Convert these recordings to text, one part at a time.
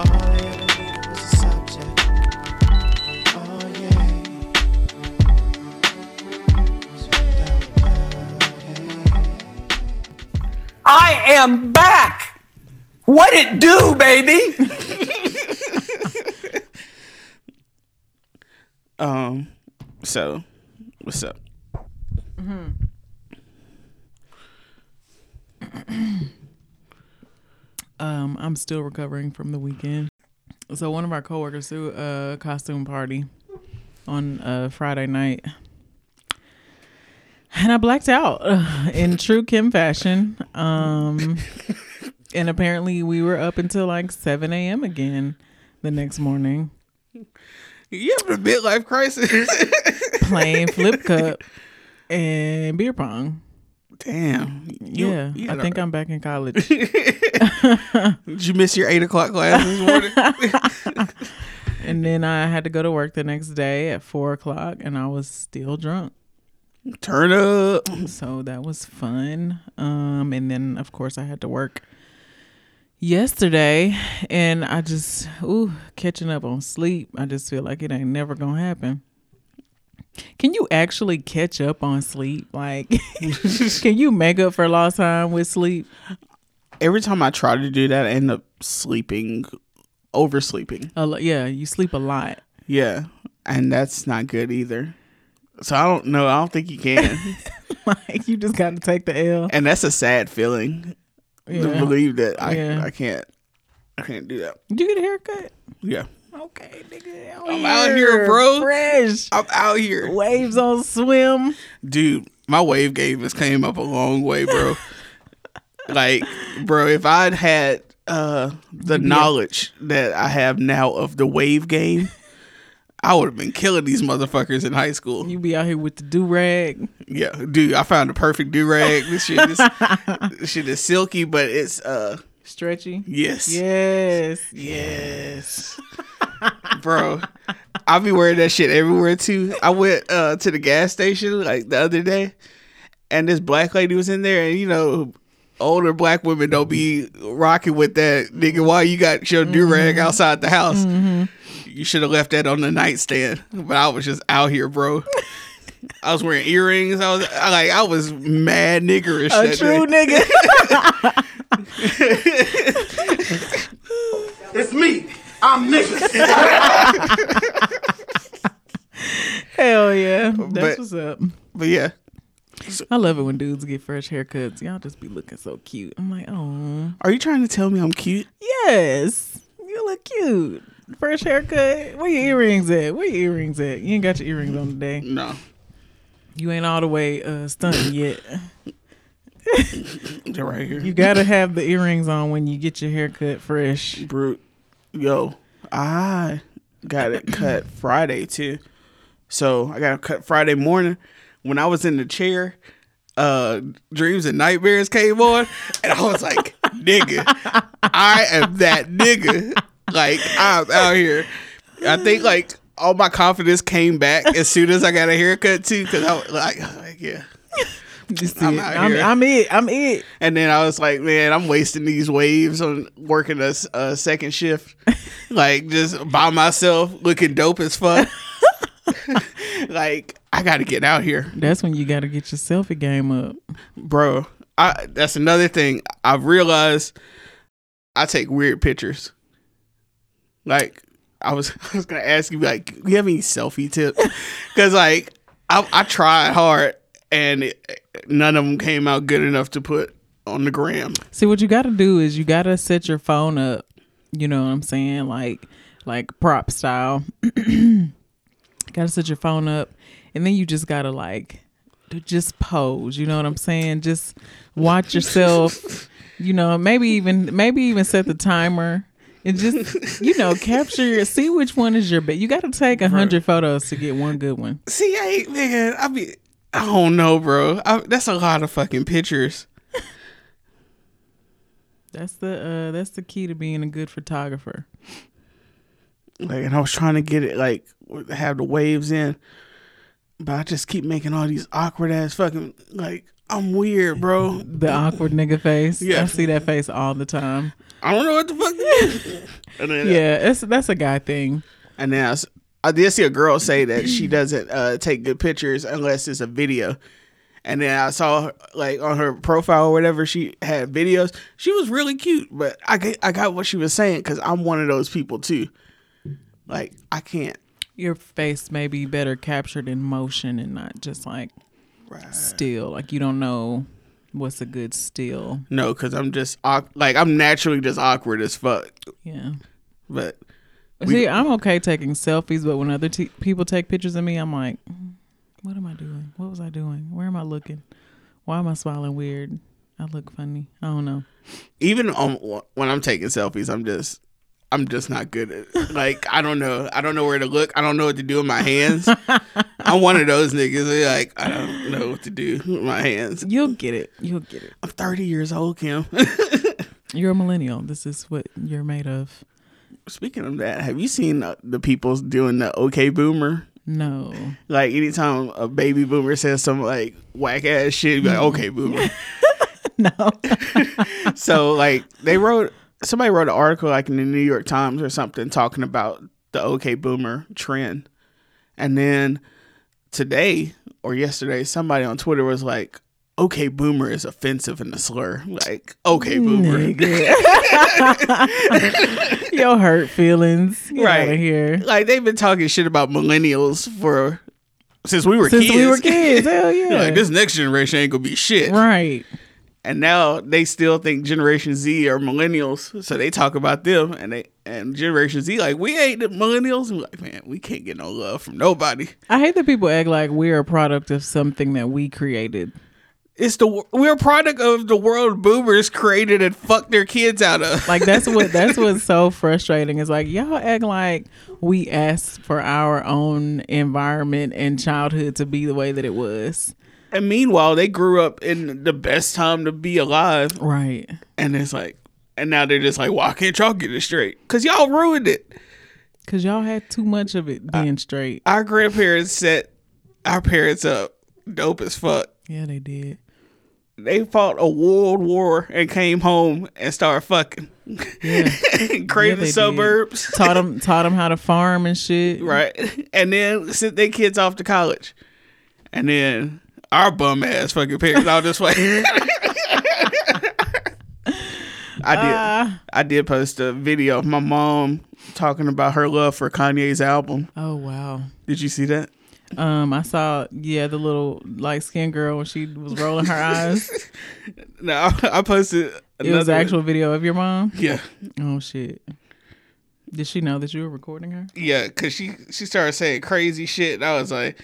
I am back. What it do, baby? Um, so what's up? Um, I'm still recovering from the weekend. So one of our coworkers threw a costume party on uh, Friday night, and I blacked out uh, in true Kim fashion. Um, and apparently we were up until like 7 a.m. again the next morning You have a midlife crisis? playing flip cup and beer pong. Damn. You- yeah, you I think I'm back in college. Did you miss your eight o'clock class this morning? and then I had to go to work the next day at four o'clock, and I was still drunk. Turn up. So that was fun. Um, and then of course I had to work yesterday, and I just ooh catching up on sleep. I just feel like it ain't never gonna happen. Can you actually catch up on sleep? Like, can you make up for lost time with sleep? Every time I try to do that, I end up sleeping, oversleeping. A lo- yeah, you sleep a lot. Yeah, and that's not good either. So I don't know. I don't think you can, like, you just got to take the L. and that's a sad feeling to believe that I Yeah. I can't I can't do that. Did you get a haircut? Yeah, Okay, nigga. I'm out here, bro. Fresh. I'm out here, Waves on swim. dude. My wave game has came up a long way, bro. like, bro, if I'd had uh the knowledge that I have now of the wave game. I would have been killing these motherfuckers in high school. You be out here with the do rag. Yeah, dude, I found the perfect do rag. This shit is this shit is silky, but it's uh Stretchy. yes, Yes. Yes. bro. I'll be wearing that shit everywhere too. I went uh to the gas station like the other day, and this black lady was in there, and you know. Older black women don't be rocking with that nigga. Why you got your do rag outside the house? You should have left that on the nightstand. But I was just out here, bro. I was wearing earrings. I was I, like, I was mad niggerish. A true day. nigga. It's me. I'm niggas. Hell yeah. That's But- what's up. But yeah, I love it when dudes get fresh haircuts. Y'all just be looking so cute. I'm like, oh, are you trying to tell me I'm cute? yes. You look cute. Fresh haircut. Where your earrings at? Where your earrings at? You ain't got your earrings on today. No, You ain't all the way uh stunting yet. they're right here. You gotta have the earrings on when you get your hair cut fresh. brute. Yo, I got it cut Friday too. So I got it cut Friday morning. When I was in the chair, uh Dreams and Nightmares came on, and I was like, nigga, I am that nigga. Like I'm out here. I think like all my confidence came back as soon as I got a haircut too, because I was like, oh, like, yeah. I'm I'm. I'm it. I'm it. And then I was like, man, I'm wasting these waves on working a second shift, like just by myself, looking dope as fuck. like I got to get out here, That's when you gotta get your selfie game up. bro. I that's another thing I've realized. I take weird pictures. Like I was, I was gonna ask you, like, do you have any selfie tips? Because like I, I tried hard, and it, none of them came out good enough to put on the gram. See, what you gotta do is you gotta set your phone up. You know what I'm saying? Like, like prop style. gotta set your phone up, and then you just gotta like, just pose. You know what I'm saying? Just watch yourself. you know, maybe even maybe even set the timer. And just you know, capture your see which one is your best. You got to take a hundred photos to get one good one. See, I ain't man. I be, I don't know, bro. I, that's a lot of fucking pictures. That's the uh that's the key to being a good photographer. Like, and I was trying to get it like have the waves in, but I just keep making all these awkward ass fucking like I'm weird, bro. The awkward nigga face. Yeah. I see that face all the time. I don't know what the fuck. to do. and then, Yeah, it's that's a guy thing. And then I did see a girl say that she doesn't uh, take good pictures unless it's a video. And then I saw her, like on her profile or whatever she had videos. She was really cute, but I get, I got what she was saying because I'm one of those people too. Like I can't. Your face may be better captured in motion and not just like still. Like you don't know what's a good steal. No, because I'm just like I'm naturally just awkward as fuck. Yeah. But See, I'm okay taking selfies, but when other people take pictures of me, I'm like, "Mm, what am I doing? What was I doing? Where am I looking? Why am I smiling weird? I look funny. I don't know. even on when I'm taking selfies, I'm just I'm just not good at like I don't know. I don't know where to look. I don't know what to do with my hands. I'm one of those niggas like I don't know what to do with my hands. You'll get it. You'll get it. I'm 30 years old, Kim. You're a millennial. This is what you're made of. Speaking of that, have you seen uh, the people doing the OK Boomer? No. Like anytime a baby boomer says some like whack ass shit, be like OK Boomer. No. so like they wrote somebody wrote an article like in the New York Times or something talking about the OK Boomer trend, and then today or yesterday somebody on Twitter was like. Okay, boomer is offensive and a slur. Like, okay, boomer. Your hurt feelings. Get Right. Here. like they've been talking shit about millennials for since we were Since kids. we were kids. Hell yeah. like this next generation ain't gonna be shit. Right. And now they still think Generation Z are millennials, so they talk about them and they and Generation Z like we ain't the millennials. We're like, man, we can't get no love from nobody. I hate that people act like we're a product of something that we created. It's the we're a product of the world boomers created and fucked their kids out of. Like that's what that's what's so frustrating. Is like y'all act like we asked for our own environment and childhood to be the way that it was. And meanwhile, they grew up in the best time to be alive, Right. and it's like, and now they're just like, why can't y'all get it straight? Because y'all ruined it. Cause y'all had too much of it being straight. Our grandparents set our parents up dope as fuck. Yeah, they did. They fought a world war and came home and started fucking. Yeah. Created Yeah, they did. suburbs. taught them taught them how to farm and shit. right. And then sent their kids off to college. And then our bum ass fucking parents all this way. I did Ah. I did post a video of my mom talking about her love for Kanye's album. Oh wow. Did you see that? Um, I saw yeah the little light skinned girl when she was rolling her eyes. No, I, I posted It was the actual video of your mom. Yeah. Oh shit. Did she know that you were recording her? Yeah, cause she she started saying crazy shit, and I was like,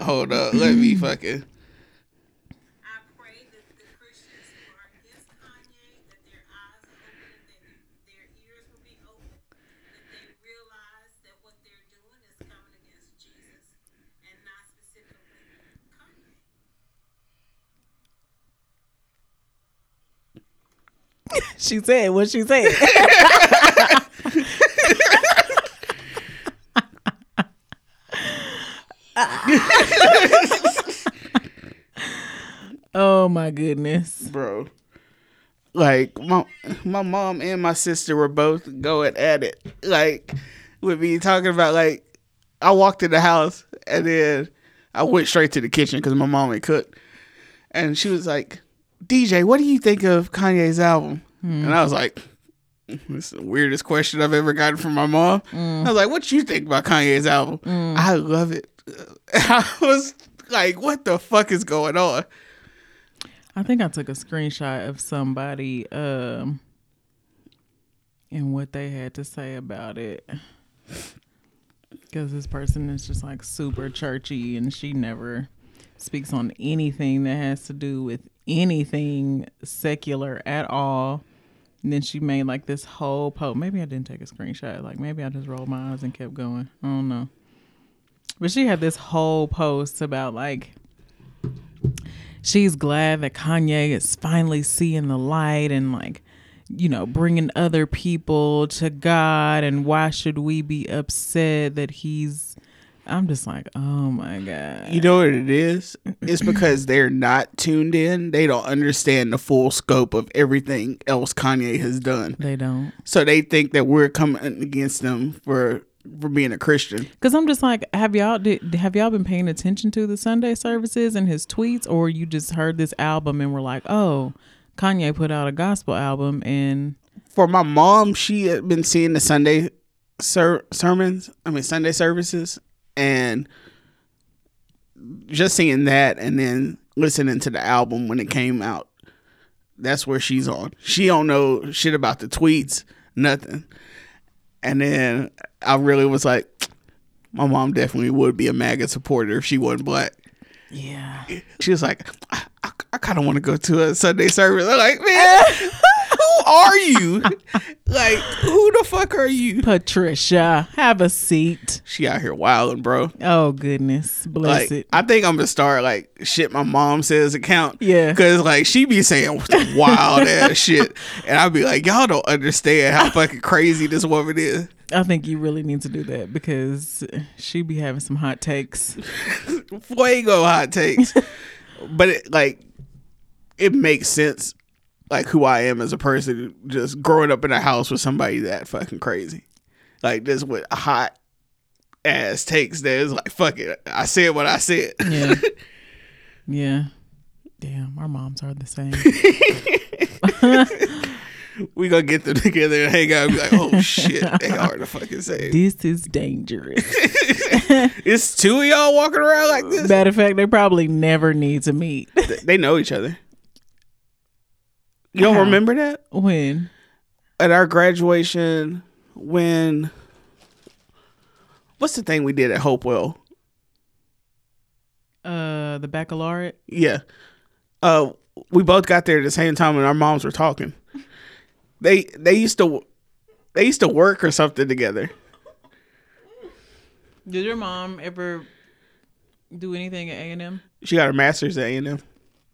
"Hold up, let me fucking." I pray that the Christians who are against Kanye, that their eyes are open, that their ears will be open, that they realize that what they're doing is coming against Jesus and not specifically Kanye. She said what she said. oh my goodness. bro. Like my my mom and my sister were both going at it, like with me talking about like I walked in the house and then I went straight to the kitchen because my mom ain't cooked, and she was like, "DJ, what do you think of Kanye's album?" Hmm. And I was like. This is the weirdest question I've ever gotten from my mom. Hmm. I was like, "What you think about Kanye's album?" Hmm. I love it. I was like, "What the fuck is going on?" I think I took a screenshot of somebody um and what they had to say about it. Because this person is just like super churchy and she never speaks on anything that has to do with anything secular at all. And then she made like this whole post. Maybe I didn't take a screenshot. Like maybe I just rolled my eyes and kept going. I don't know. But she had this whole post about like she's glad that Kanye is finally seeing the light and like you know bringing other people to God and why should we be upset that he's I'm just like, "Oh my god." You know what it is? It's because they're not tuned in. They don't understand the full scope of everything else Kanye has done. They don't. So they think that we're coming against them for for being a Christian. Cause I'm just like, have y'all did have y'all been paying attention to the Sunday services and his tweets, or you just heard this album and were like, oh, Kanye put out a gospel album and For my mom, she had been seeing the Sunday ser- sermons, I mean Sunday services, and just seeing that, and then listening to the album when it came out. That's where she's on. She don't know shit about the tweets, nothing. And then I really was like, my mom definitely would be a MAGA supporter if she wasn't black. yeah, She was like, I, I, I kind of want to go to a Sunday service. I'm like, man, who are you? like, who the fuck are you? Patricia, have a seat. She out here wilding, bro. Oh goodness, bless Like, it. I think I'm gonna start like shit. My mom says account, Yeah. because like she be saying wild ass shit, and I'd be like, y'all don't understand how fucking crazy this woman is. I think you really need to do that because she be having some hot takes. fuego hot takes. but it like it makes sense like who I am as a person just growing up in a house with somebody that fucking crazy. Like this with hot ass takes that is like fuck it. I said what I said. Yeah, yeah. Damn, our moms are the same. we gonna get them together and hang out and be like, oh shit, they are the fucking same. this is dangerous. It's two of y'all walking around like uh, this. Matter of fact, they probably never need to meet. They know each other. You don't remember that? when? at our graduation when what's the thing we did at Hopewell? Uh, the baccalaureate. Yeah. Uh we both got there at the same time and our moms were talking. They they used to they used to work or something together. Did your mom ever do anything at A and M? She got her master's at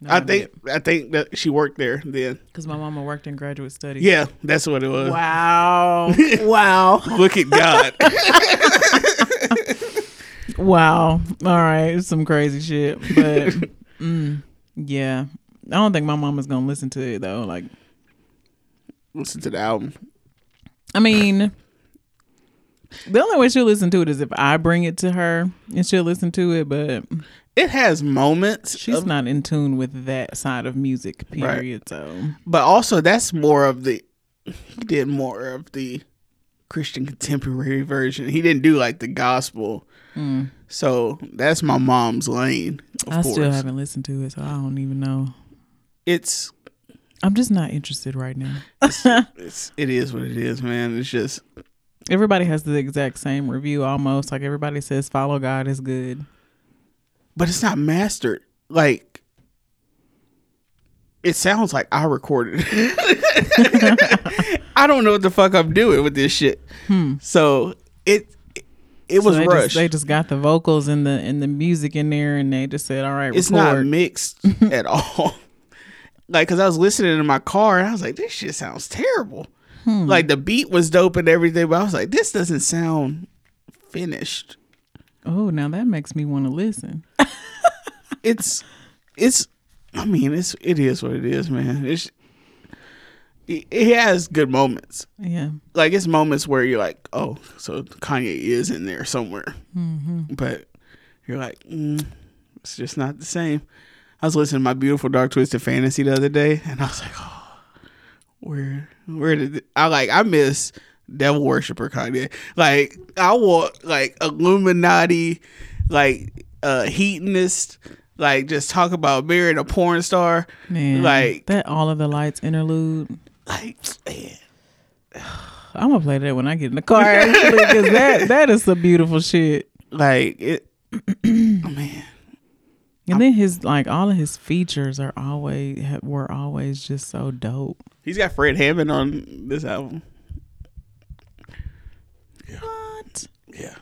A&M. I think I think that she worked there then. because my mama worked in graduate studies. Yeah, that's what it was. Wow. wow. Look at God. Wow. All right. It's some crazy shit. But mm, yeah. I don't think my mama's gonna listen to it though. Like Listen to the album. I mean the only way she'll listen to it is if I bring it to her and she'll listen to it, but It has moments. she's of- not in tune with that side of music, period. So but also that's more of the he did more of the Christian contemporary version. He didn't do like the gospel. Hmm. So that's my mom's lane. Of I course. still haven't listened to it, so I don't even know. It's I'm just not interested right now. it's it is what it is, man. It's just Everybody has the exact same review almost. Like everybody says follow God is good. But it's not mastered. Like it sounds like I recorded. I don't know what the fuck I'm doing with this shit. So it it was Hmm. They rushed. Just, they just got the vocals and the and the music in there, and they just said, "All right, it's not mixed at all. Like, cause I was listening in my car and I was like, this shit sounds terrible. Hmm. Like the beat was dope and everything, but I was like, this doesn't sound finished. Oh, now that makes me want to listen. It's, it's. I mean, it's it is what it is, man. It's it, it has good moments. Yeah, Like it's moments where you're like, oh, so Kanye is in there somewhere, Mm-hmm. but you're like, mm, it's just not the same. I was listening to my beautiful dark twisted fantasy the other day, and I was like, oh, where where did I like I miss devil worshiper Kanye. Like I want like Illuminati, like uh hedonist, like just talk about marrying a porn star. man. Like that all of the lights interlude. like man. I'm gonna play that when I get in the car actually, because that that is some beautiful shit. like it man And then his like all of his features are always were always just so dope. He's got Fred Hammond on this album. What? Yeah.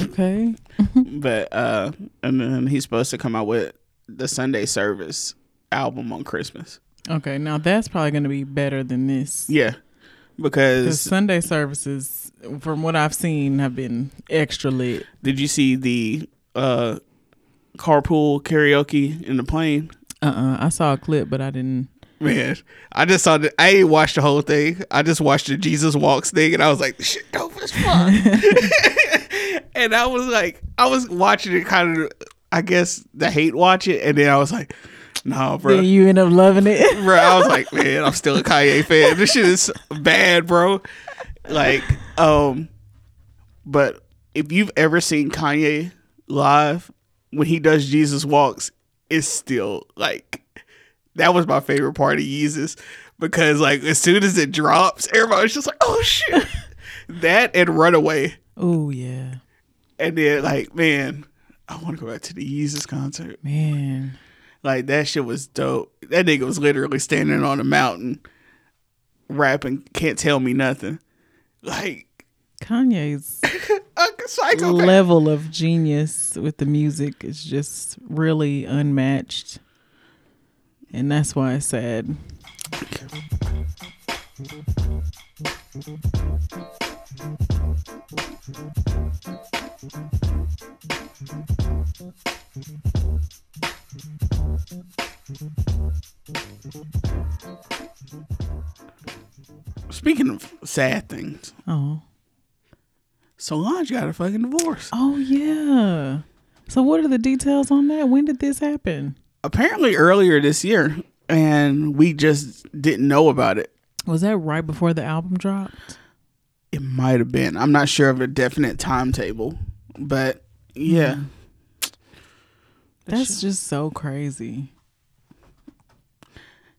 Okay. But uh and then he's supposed to come out with the Sunday Service album on Christmas. Okay. Now that's probably going to be better than this. Yeah. Because Because Sunday services, from what I've seen, have been extra lit. did you see the uh carpool karaoke in the plane? Uh uh I saw a clip, but I didn't. Man, I just saw the. I ain't watched the whole thing. I just watched the Jesus Walks thing, and I was like, shit dope as fuck." and I was like, I was watching it, kind of, I guess, the hate watch it, and then I was like, "No, bro." Then you end up loving it. bro, I was like, man, I'm still a Kanye fan. This shit is bad, bro. Like, um, but if you've ever seen Kanye live when he does Jesus Walks, it's still like that was my favorite part of Yeezus because like as soon as it drops, everybody's just like, oh shit. that and Runaway. oh yeah, And then like, man, I want to go back to the Yeezus concert. man. Like that shit was dope. That nigga was literally standing on a mountain rapping "Can't Tell Me Nothing." Like Kanye's level of genius with the music is just really unmatched, and that's why I said. Speaking of sad things, Oh, Solange got a fucking divorce. oh yeah. So what are the details on that? When did this happen? Apparently earlier this year, and we just didn't know about it. Was that right before the album dropped? It might have been. I'm not sure of a definite timetable, but yeah. Hmm. That's just so crazy.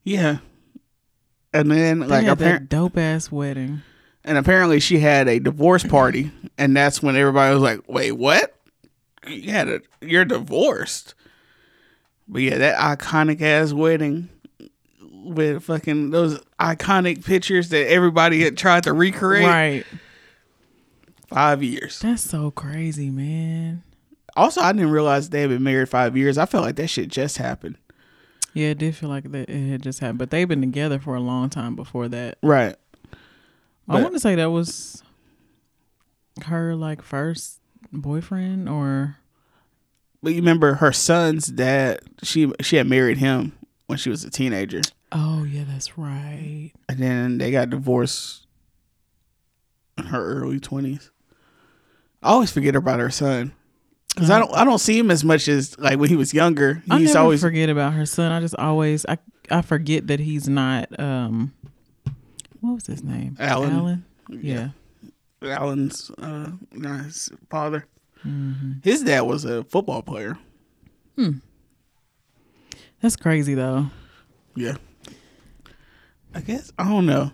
Yeah. And then They like had apparently that dope ass wedding. and apparently she had a divorce party and that's when everybody was like wait what you had a you're divorced but yeah that iconic ass wedding with fucking those iconic pictures that everybody had tried to recreate Right. five years That's so crazy, man. also i didn't realize they had been married five years i felt like that shit just happened Yeah, it did feel like that it had just happened. But they've been together for a long time before that. right I want to say that was her like first boyfriend or but you remember her son's dad she she had married him when she was a teenager Oh yeah, that's right. and then they got divorced in her early twenties. I always forget about her son because I don't I don't see him as much as like when he was younger. I He's always forget about her son. I just always I I forget that he's not um what was his name? Alan. Alan. Yeah. Alan's uh, his father. Mm-hmm. His dad was a football player. That's crazy though. Yeah, I guess I don't know.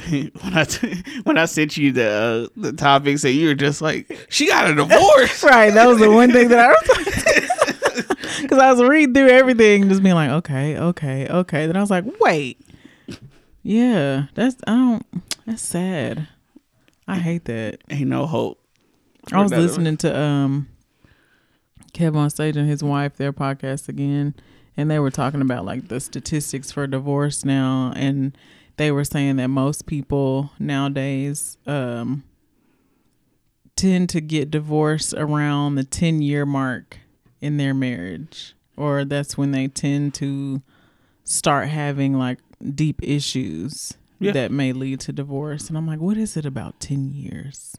when I t- when I sent you the uh, the topics and you were just like, she got a divorce. Right. That was the one thing that I was because I was reading through everything, just being like, okay, okay, okay. Then I was like, wait, yeah, that's I don't. That's sad. I hate that. Ain't no hope. I was listening to um Kevin on stage and his wife their podcast again, and they were talking about like the statistics for divorce now, and they were saying that most people nowadays um tend to get divorced around the 10 year mark in their marriage or that's when they tend to start having like deep issues Yeah. that may lead to divorce and i'm like what is it about 10 years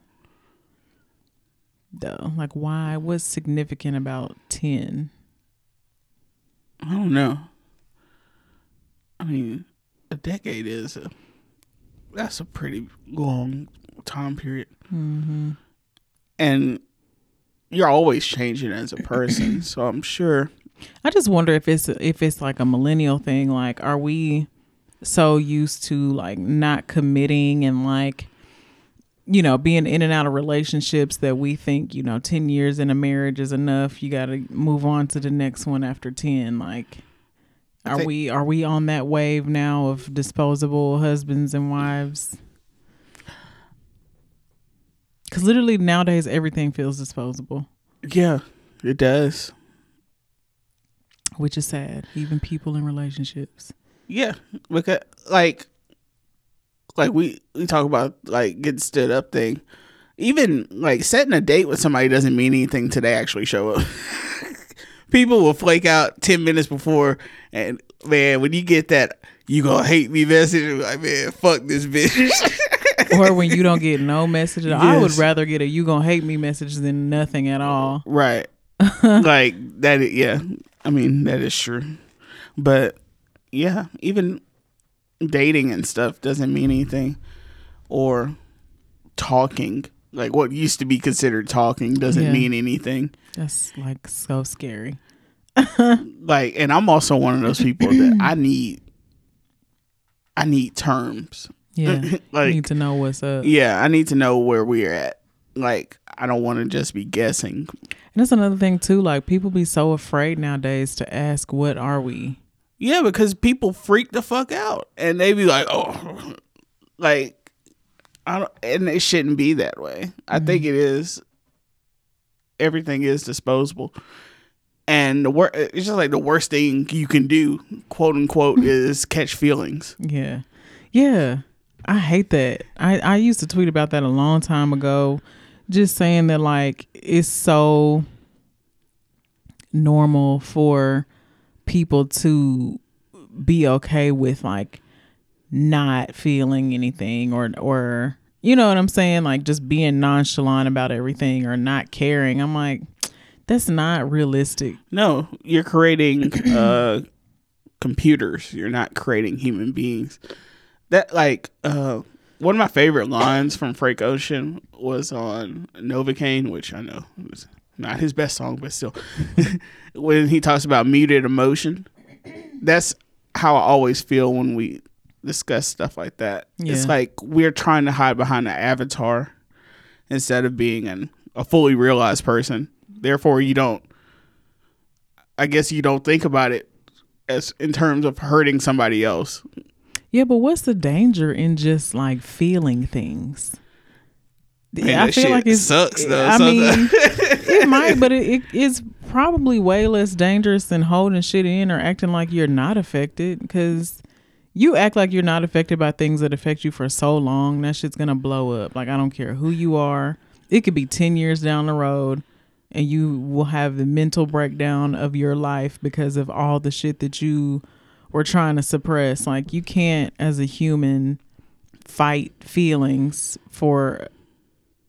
though like why what's significant about 10 I don't know. I mean, a decade is a that's a pretty long time period, mm-hmm. and you're always changing as a person. so I'm sure. I just wonder if it's if it's like a millennial thing. Like, are we so used to like not committing and like you know, being in and out of relationships that we think, you know, 10 years in a marriage is enough. You got to move on to the next one after 10. Like, are think- we are we on that wave now of disposable husbands and wives? Because literally nowadays everything feels disposable, Yeah, it does. which is sad. Even people in relationships. Yeah, because like, like we we talk about like getting stood up thing. Even like setting a date with somebody doesn't mean anything till they actually show up. People will flake out ten minutes before, and man, when you get that, you gonna hate me message. Like man, fuck this bitch. or when you don't get no message. at all. I would rather get a "you gonna hate me" message than nothing at all. right? like that. Yeah, I mean that is true. But yeah, even dating and stuff doesn't mean anything, or talking like what used to be considered talking doesn't Yeah. mean anything. That's like so scary. Like, and I'm also one of those people that I need. I need terms. Yeah, Like- need to know what's up. Yeah, I need to know where we're at. Like, I don't want to just be guessing. And that's another thing too. Like people be so afraid nowadays to ask, "What are we?" Yeah, because people freak the fuck out, and they be like, "Oh, like I don't," and it shouldn't be that way. I mm-hmm. think it is. Everything is disposable, and the wor- It's just like the worst thing you can do, quote unquote, is catch feelings. Yeah, yeah. I hate that. I I used to tweet about that a long time ago, just saying that like it's so normal for people to be okay with like not feeling anything or or you know what I'm saying like just being nonchalant about everything or not caring. I'm like that's not realistic. No, you're creating uh, computers. You're not creating human beings. That like uh, one of my favorite lines from Frank Ocean was on Novacane, which I know was not his best song, but still, when he talks about muted emotion. That's how I always feel when we discuss stuff like that. It's like we're trying to hide behind an avatar instead of being an, a fully realized person. Therefore, you don't. I guess you don't think about it as in terms of hurting somebody else. Yeah, but what's the danger in just like feeling things? Man, I feel like it sucks, though, I mean. it might, but it, it it's probably way less dangerous than holding shit in or acting like you're not affected. Because you act like you're not affected by things that affect you for so long, that shit's gonna blow up. Like I don't care who you are. It could be ten years down the road, and you will have the mental breakdown of your life because of all the shit that you were trying to suppress. Like you can't, as a human, fight feelings for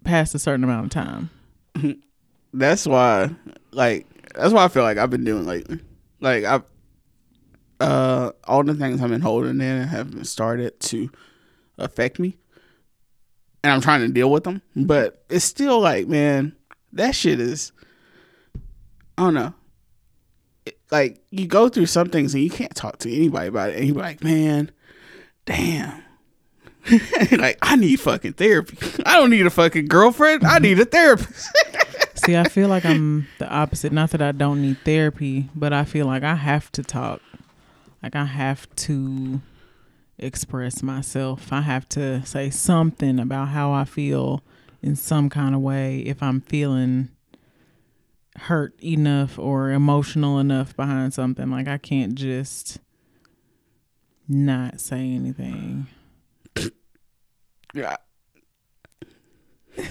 past a certain amount of time. That's why, like, that's why I feel like I've been doing lately. Like I've, uh, all the things I've been holding in have started to affect me, and I'm trying to deal with them. But it's still like, man, that shit is. I don't know. It- like you go through some things and you can't talk to anybody about it, and you're like, man, damn. like I need fucking therapy. I don't need a fucking girlfriend. I need a therapist. See, I feel like I'm the opposite. Not that I don't need therapy, but I feel like I have to talk. Like I have to express myself. I have to say something about how I feel in some kind of way if I'm feeling hurt enough or emotional enough behind something. Like I can't just not say anything. Yeah.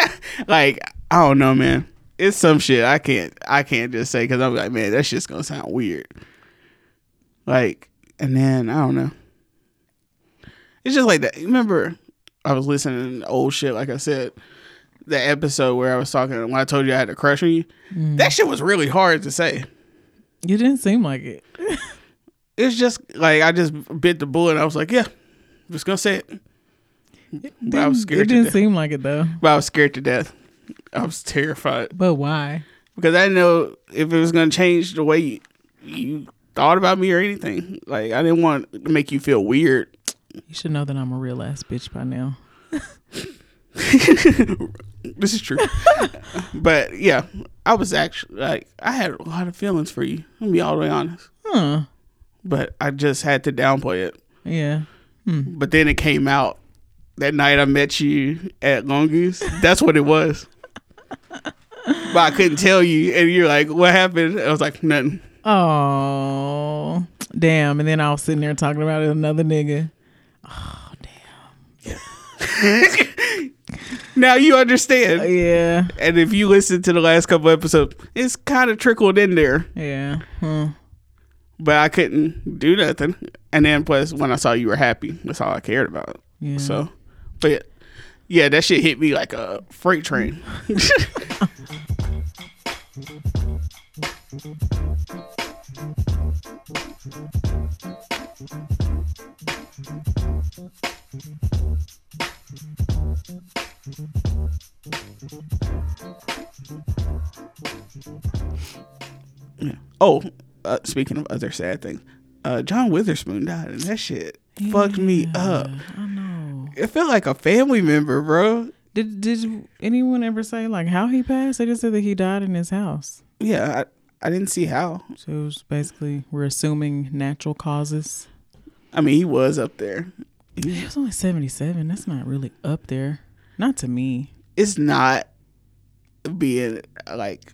like I don't know, man. It's some shit I can't I can't just say because I'm like, man, that shit's gonna sound weird. Like, and then I don't know. It's just like that. Remember, I was listening to old shit. Like I said, the episode where I was talking when I told you I had a crush on you. Mm. That shit was really hard to say. You didn't seem like it. It's just like I just bit the bullet. I was like, yeah, I'm just gonna say it. But I was scared. It to didn't death. seem like it though. But I was scared to death. I was terrified But why? because I didn't know if it was going to change the way you, you thought about me or anything. Like I didn't want to make you feel weird. You should know that I'm a real ass bitch by now. this is true. but yeah, I was actually like I had a lot of feelings for you. I'm gonna be all the way honest. Huh. But I just had to downplay it. Yeah. Hmm. But then it came out that night I met you at Long Goose. That's what it was. but I couldn't tell you, and you're like, "What happened?" I was like, "Nothing." Oh, damn. And then I was sitting there talking about it, another nigga. Oh, damn. now you understand. Uh, yeah. And if you listen to the last couple episodes, it's kind of trickled in there, Yeah. Huh. but I couldn't do nothing. And then plus, when I saw you were happy, that's all I cared about. Yeah. So, yeah, yeah, that shit hit me like a freight train. Yeah. Oh, uh, speaking of other sad things, uh, John Witherspoon died, and that shit fucked me up. I know. It felt like a family member, bro. Did did anyone ever say like how he passed? They just said that he died in his house. Yeah, I, I didn't see how. So it was basically we're assuming natural causes. I mean, he was up there. He was only seventy seven. That's not really up there. Not to me. It's not being like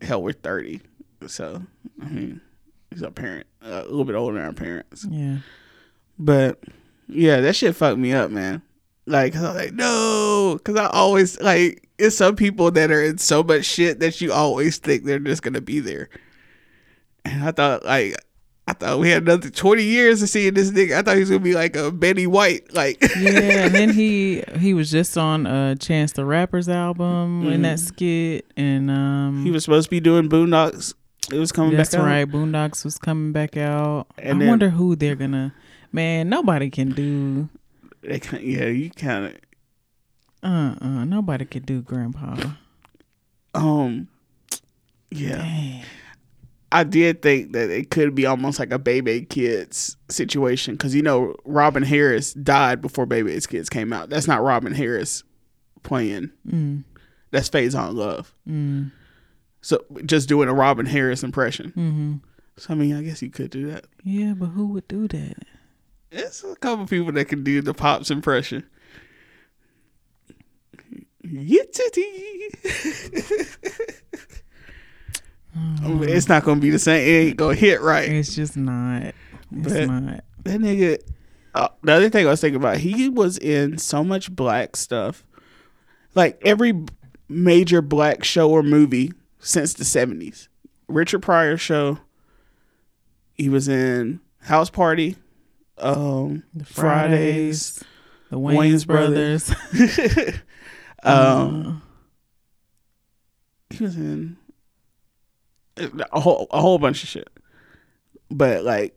hell. We're thirty, so I mean, he's a parent, uh, a little bit older than our parents. Yeah. But yeah, that shit fucked me up, man. Like, 'cause I was like, no, because I always like it's some people that are in so much shit that you always think they're just gonna be there. And I thought, like, I thought we had another twenty years of seeing this nigga. I thought he was gonna be like a Betty White, like, Yeah, and then he he was just on a Chance the Rapper's album in that skit and um he was supposed to be doing Boondocks. It was coming That's back out. right. Boondocks was coming back out. And I then- wonder who they're gonna. Man, nobody can do. Yeah, you kind of Uh, uh nobody could do Grandpa. um, yeah. Dang. I did think that it could be almost like a Bebe's Kids situation because you know Robin Harris died before Bebe's Kids came out. That's not Robin Harris playing. Mm, That's Faizon Love. mm, So just doing a Robin Harris impression. mm-hmm. So I mean, I guess you could do that. Yeah, but who would do that? There's a couple people that can do the pops impression. Yitty. it's not gonna be the same. It ain't gonna hit right. It's just not. It's But- not. That nigga. Uh, the other thing I was thinking about, he was in so much black stuff. Like every major black show or movie since the seventies. Richard Pryor show. He was in House Party. Um, The Fridays. Fridays, the Wayne's, Wayans Brothers. brothers. um, he was in a whole a whole bunch of shit. But like,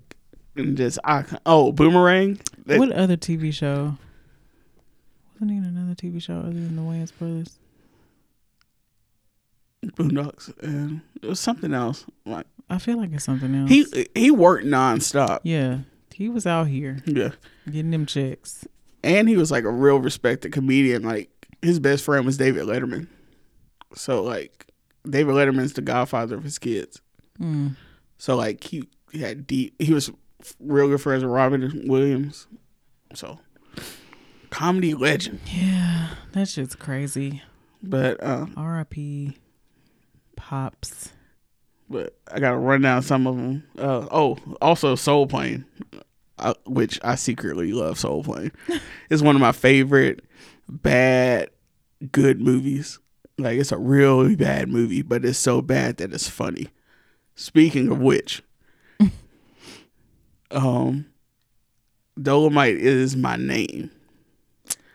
just I oh Boomerang. That- what other TV show? Wasn't he in another TV show other than the Wayans brothers? Boondocks, and it was something else. Like I feel like it's something else. he he worked nonstop. yeah, he was out here Yeah, getting them checks. and he was like a real respected comedian. Like his best friend was David Letterman. So like David Letterman's the godfather of his kids. Mm. So like he, he had deep. He was real good friends with Robin Williams. So comedy legend. Yeah, that shit's crazy. But uh, R.I.P. Pops. but I gotta run down some of them. Uh, oh, also Soul Plane, uh, which I secretly love. Soul Plane it's one of my favorite bad good movies. Like it's a really bad movie, but it's so bad that it's funny. Speaking of which, um, Dolemite is my name.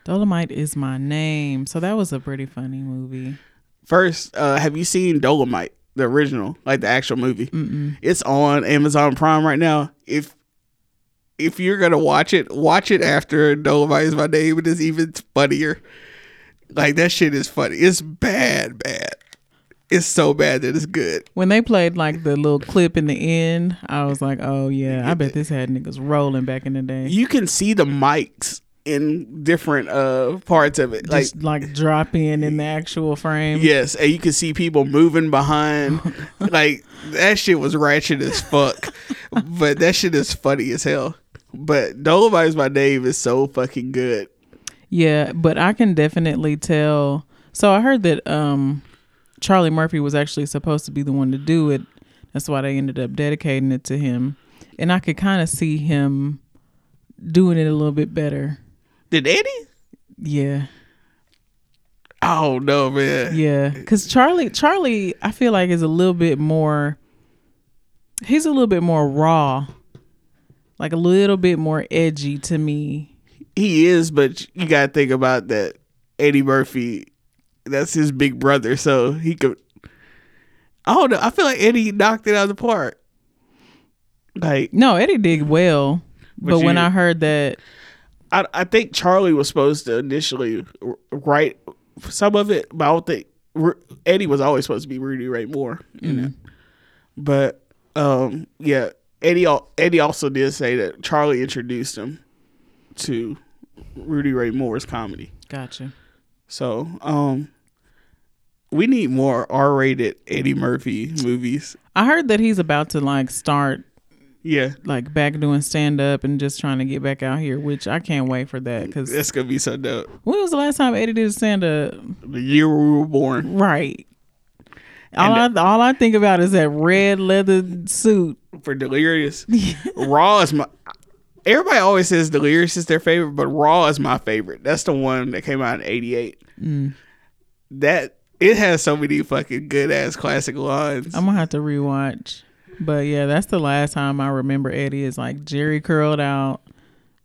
Dolemite is my name. So that was a pretty funny movie. First, uh, have you seen Dolemite, the original, like the actual movie? Mm-mm. It's on Amazon Prime right now. If if you're gonna watch it, watch it after Dolemite is my name. It is even funnier. Like that shit is funny. It's bad, bad. It's so bad that it's good. When they played like the little clip in the end, I was like, oh yeah, I bet this had niggas rolling back in the day. You can see the mics in different uh parts of it. Like Just like drop in in the actual frame. yes, and you can see people moving behind. like that shit was ratchet as fuck. but that shit is funny as hell. But Dolemite's my name is so fucking good. Yeah, but I can definitely tell. So I heard that um Charlie Murphy was actually supposed to be the one to do it. That's why they ended up dedicating it to him. And I could kind of see him doing it a little bit better. Did Eddie? Yeah. Oh no, man. Yeah, cuz Charlie Charlie I feel like is a little bit more he's a little bit more raw. Like a little bit more edgy to me. He is, but you gotta think about that. Eddie Murphy, that's his big brother, so he could. I don't know. I feel like Eddie knocked it out of the park. Like No, Eddie did well. But But, when I heard that I, I think Charlie was supposed to initially write some of it, but I don't think Eddie was always supposed to be Rudy Ray Moore in it. But um, yeah, Eddie Eddie also did say that Charlie introduced him to Rudy Ray Moore's comedy. Gotcha. So um, we need more R-rated Eddie Murphy movies. I heard that he's about to like start Yeah, like back doing stand up and just trying to get back out here, which I can't wait for that. Because that's gonna be so dope. when was the last time Eddie did stand up? The year we were born Right. All I, all I think about is that red leather suit. For Delirious. Raw is my. Everybody always says Delirious is their favorite, but Raw is my favorite. That's the one that came out in '88. Mm. That it has so many fucking good ass classic lines. I'm gonna have to rewatch. But yeah, that's the last time I remember Eddie is like Jheri curled out,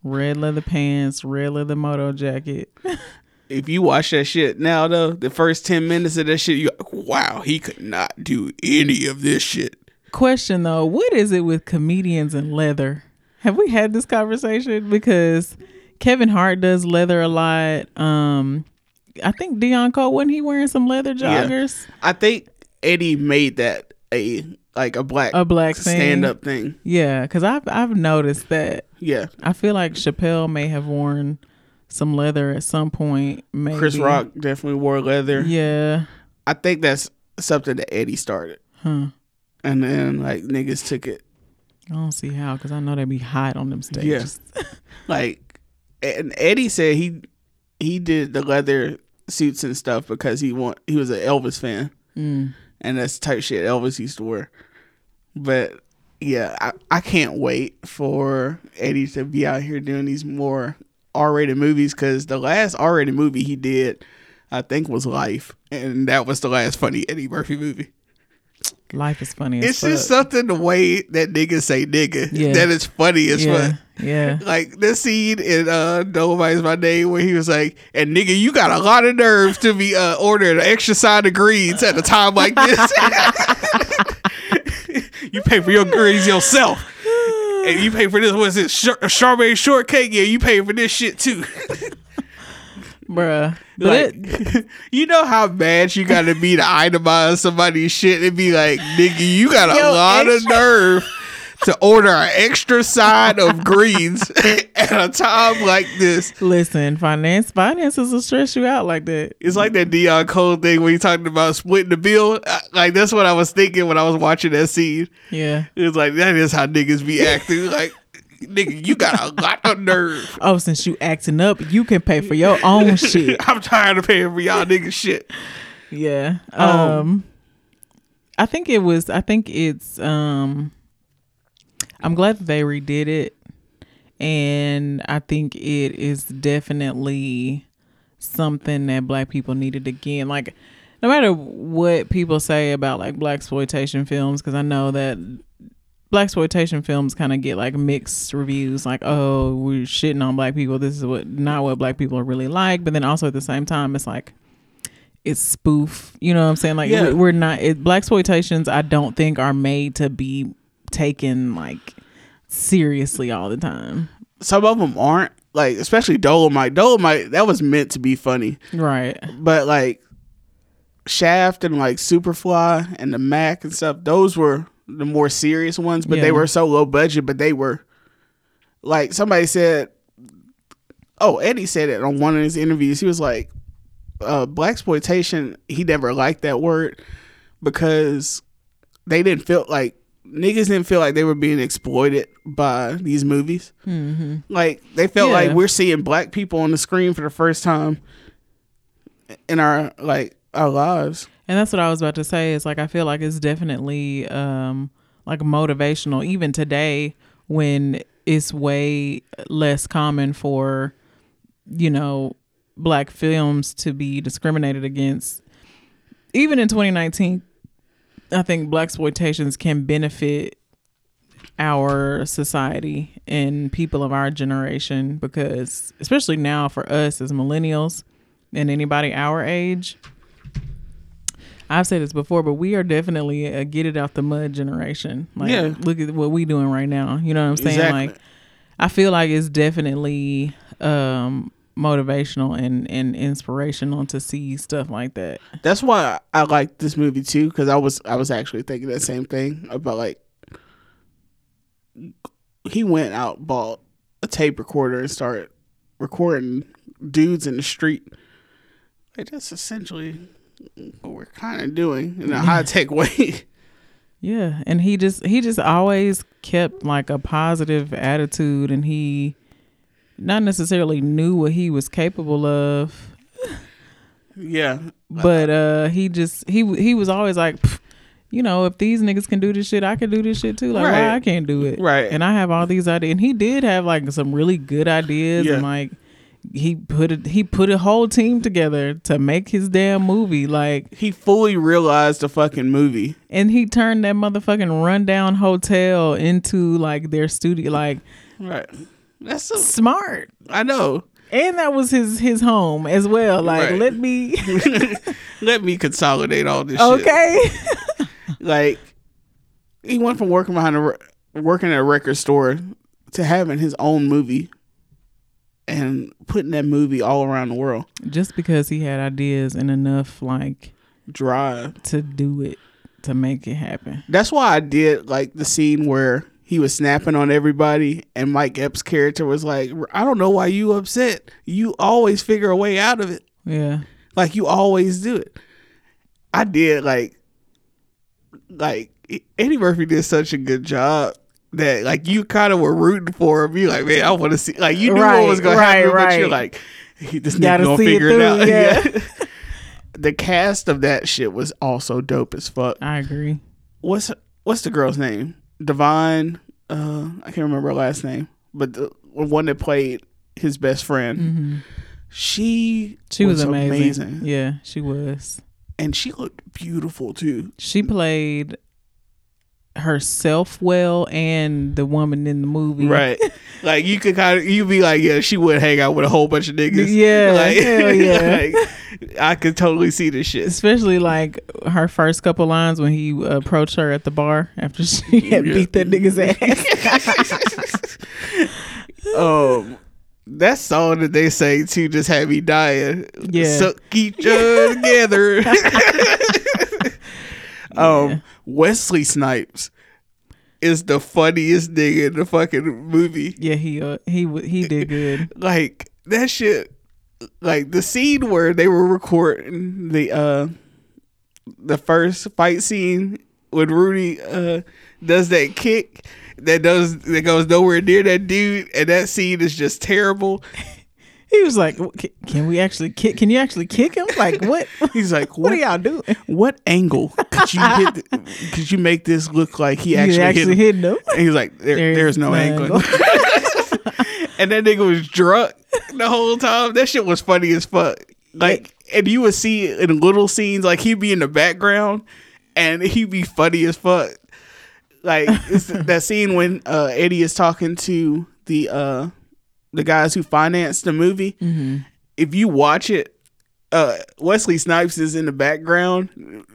red leather pants, red leather moto jacket. if you watch that shit now, though, the first ten minutes of that shit, you wow, he could not do any of this shit. Question though, what is it with comedians and leather? Have we had this conversation? Because Kevin Hart does leather a lot. Um, I think Deon Cole wasn't he wearing some leather Yeah. joggers? I think Eddie made that a like a black A black stand up thing. Yeah, because I've I've noticed that. Yeah, I feel like Chappelle may have worn some leather at some point. Maybe Chris Rock definitely wore leather. Yeah, I think that's something that Eddie started. Huh. And then like niggas took it. I don't see how because I know they be hot on them stages. Like and Eddie said he he did the leather suits and stuff because he want he was an Elvis fan. Mm. And that's the type shit Elvis used to wear. But yeah, I, I can't wait for Eddie to be out here doing these more R rated movies because the last R rated movie he did, I think, was Life. And that was the last funny Eddie Murphy movie. Life is funny. As It's just something the way that niggas say nigga Yeah. that is funny as yeah, fuck. yeah. Like this scene in uh Dolemite's My Name where he was like, and nigga, you got a lot of nerves to be uh ordering an extra side of greens at a time like this. you pay for your greens yourself. And you pay for this, what's it, Char- strawberry shortcake? Yeah, you pay for this shit too. Bruh. But like, it, you know how bad you gotta be to itemize somebody's shit and be like, nigga, you got a Yo, lot of nerve to order an extra side of greens at a time like this. listen, finance finances will stress you out like that. It's like that Deon Cole thing when you talking about splitting the bill. Uh, Like that's what I was thinking when I was watching that scene. Yeah. It was like that is how niggas be acting. Like, nigga, you got a lot of nerve. Oh, since you acting up, you can pay for your own shit. I'm tired of paying for y'all niggas shit. Yeah. Um, Um I think it was I think it's um I'm glad that they redid it and I think it is definitely something that black people needed again. Like no matter what people say about like black exploitation films cuz I know that black exploitation films kind of get like mixed reviews like oh we're shitting on black people this is what not what black people are really like but then also at the same time it's like it's spoof. You know what I'm saying? Like Yeah. we- we're not it, black exploitations. I don't think are made to be taken like seriously all the time. Some of them aren't. Like, especially Dolemite. Dolemite, that was meant to be funny. Right. But like Shaft and like Superfly and the Mac and stuff, those were the more serious ones, but Yeah. they were so low budget, but they were like somebody said oh, Eddie said it on one of his interviews. He was like, uh, black exploitation. He never liked that word because they didn't feel like niggas didn't feel like they were being exploited by these movies. Like they felt Yeah. like we're seeing black people on the screen for the first time in our like our lives. And that's what I was about to say. Is like I feel like it's definitely um like motivational even today when it's way less common for you know black films to be discriminated against. Even in 2019, I think black exploitations can benefit our society and people of our generation because especially now for us as millennials and anybody our age I've said this before, but we are definitely a get it out the mud generation. Like, Yeah. look at what we doing right now. You know what I'm saying? Exactly. Like, I feel like it's definitely um, motivational and, and inspirational to see stuff like that. That's why I like this movie too because I was I was actually thinking that same thing about like he went out bought a tape recorder and started recording dudes in the street. Like that's essentially what we're kind of doing in a high tech way. Yeah, and he just he just always kept like a positive attitude, and he not necessarily knew what he was capable of, yeah, but uh he just he he was always like you know if these niggas can do this shit i can do this shit too like Right. why i can't do it Right. and i have all these ideas and he did have like some really good ideas Yeah. and like he put it he put a whole team together to make his damn movie like he fully realized the fucking movie. and he turned that motherfucking rundown hotel into like their studio like Right. That's so, smart I know. and that was his his home as well like Right. let me Let me consolidate all this shit. okay like he went from working behind a working at a record store to having his own movie and putting that movie all around the world. Just because he had ideas and enough like drive. to do it to make it happen. that's why i did like the scene where he was snapping on everybody and mike epps character was like i don't know why you upset. You always figure a way out of it. Yeah. like you always do it. I did like like eddie murphy did such a good job that like you kind of were rooting for him you like man i want to see like you knew Right, what was gonna right, happen but you're right. like he, this nigga Gotta gonna see it figure it, out yeah. the cast of that shit was also dope as fuck I agree. what's what's the girl's name divine uh i can't remember her last name but the one that played his best friend she Mm-hmm. She was, amazing. Yeah, she was. and she looked beautiful too. She played herself well and the woman in the movie. Right, like you could kind of you'd be like, yeah, she would hang out with a whole bunch of niggas. Yeah, like, hell yeah. like, I could totally see this shit. Especially like her first couple lines when he approached her at the bar after she had Yeah. beat that nigga's ass. Um, that song that they say too just had me dying. Yeah. suck each other together. um, Wesley Snipes is the funniest nigga in the fucking movie. yeah, he uh, he w- he did good. like that shit like the scene where they were recording the uh the first fight scene when Rudy uh does that kick that does that goes nowhere near that dude and that scene is just terrible. He was like, "Can we actually kick? Can you actually kick him? Like what? He's like, what what are y'all doing? what angle could you hit could you make this look like he actually, actually hit him? hit him? And he's like, there, There's there's no no angle. angle. and that nigga was drunk the whole time. That shit was funny as fuck. Like, and you would see in little scenes, like he'd be in the background, and he'd be funny as fuck. Like it's that scene when uh, Eddie is talking to the uh, the guys who financed the movie. If you watch it, uh, Wesley Snipes is in the background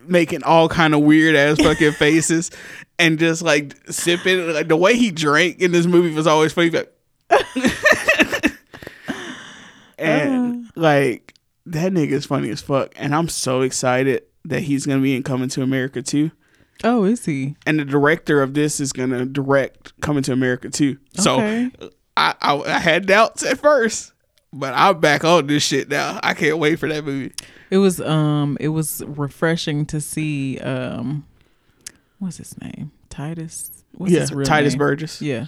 making all kind of weird ass fucking faces and just like sipping. Like the way he drank in this movie was always funny. Like, and like that nigga is funny as fuck. And I'm so excited that he's gonna be in Coming to America too. Oh, is he? And the director of this is gonna direct Coming to America too. So Okay. I, I I had doubts at first, But I'm back on this shit now. I can't wait for that movie. It was um it was refreshing to see um what's his name? Titus. What's yeah, his real Titus name? Burgess. Yeah.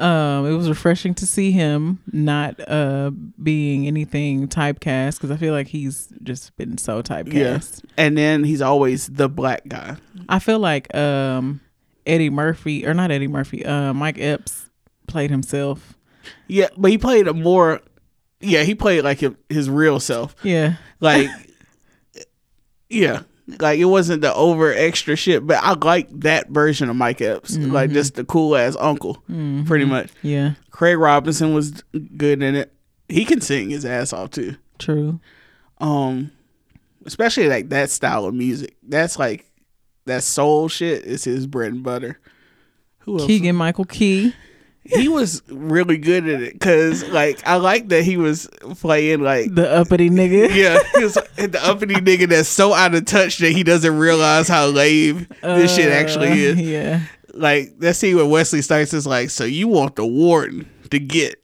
Um, it was refreshing to see him not uh being anything typecast because I feel like he's just been so typecast. Yeah. And then he's always the black guy. I feel like um Eddie Murphy or not Eddie Murphy, uh Mike Epps played himself. Yeah, but he played a more. Yeah, he played like his, real self. Yeah. Like, yeah, like it wasn't the over extra shit. But I like that version of Mike Epps, like just the cool ass uncle, pretty much. Yeah. Craig Robinson was good in it. He can sing his ass off too. True. Um, especially like that style of music. That's like that soul shit is his bread and butter. Who else? Keegan Michael Key. He was really good at it because like I like that he was playing like The uppity nigga. yeah he was the uppity nigga that's so out of touch that he doesn't realize how lame this shit actually Uh, is. Yeah. Like that scene where Wesley Snipes is like, so you want the warden to get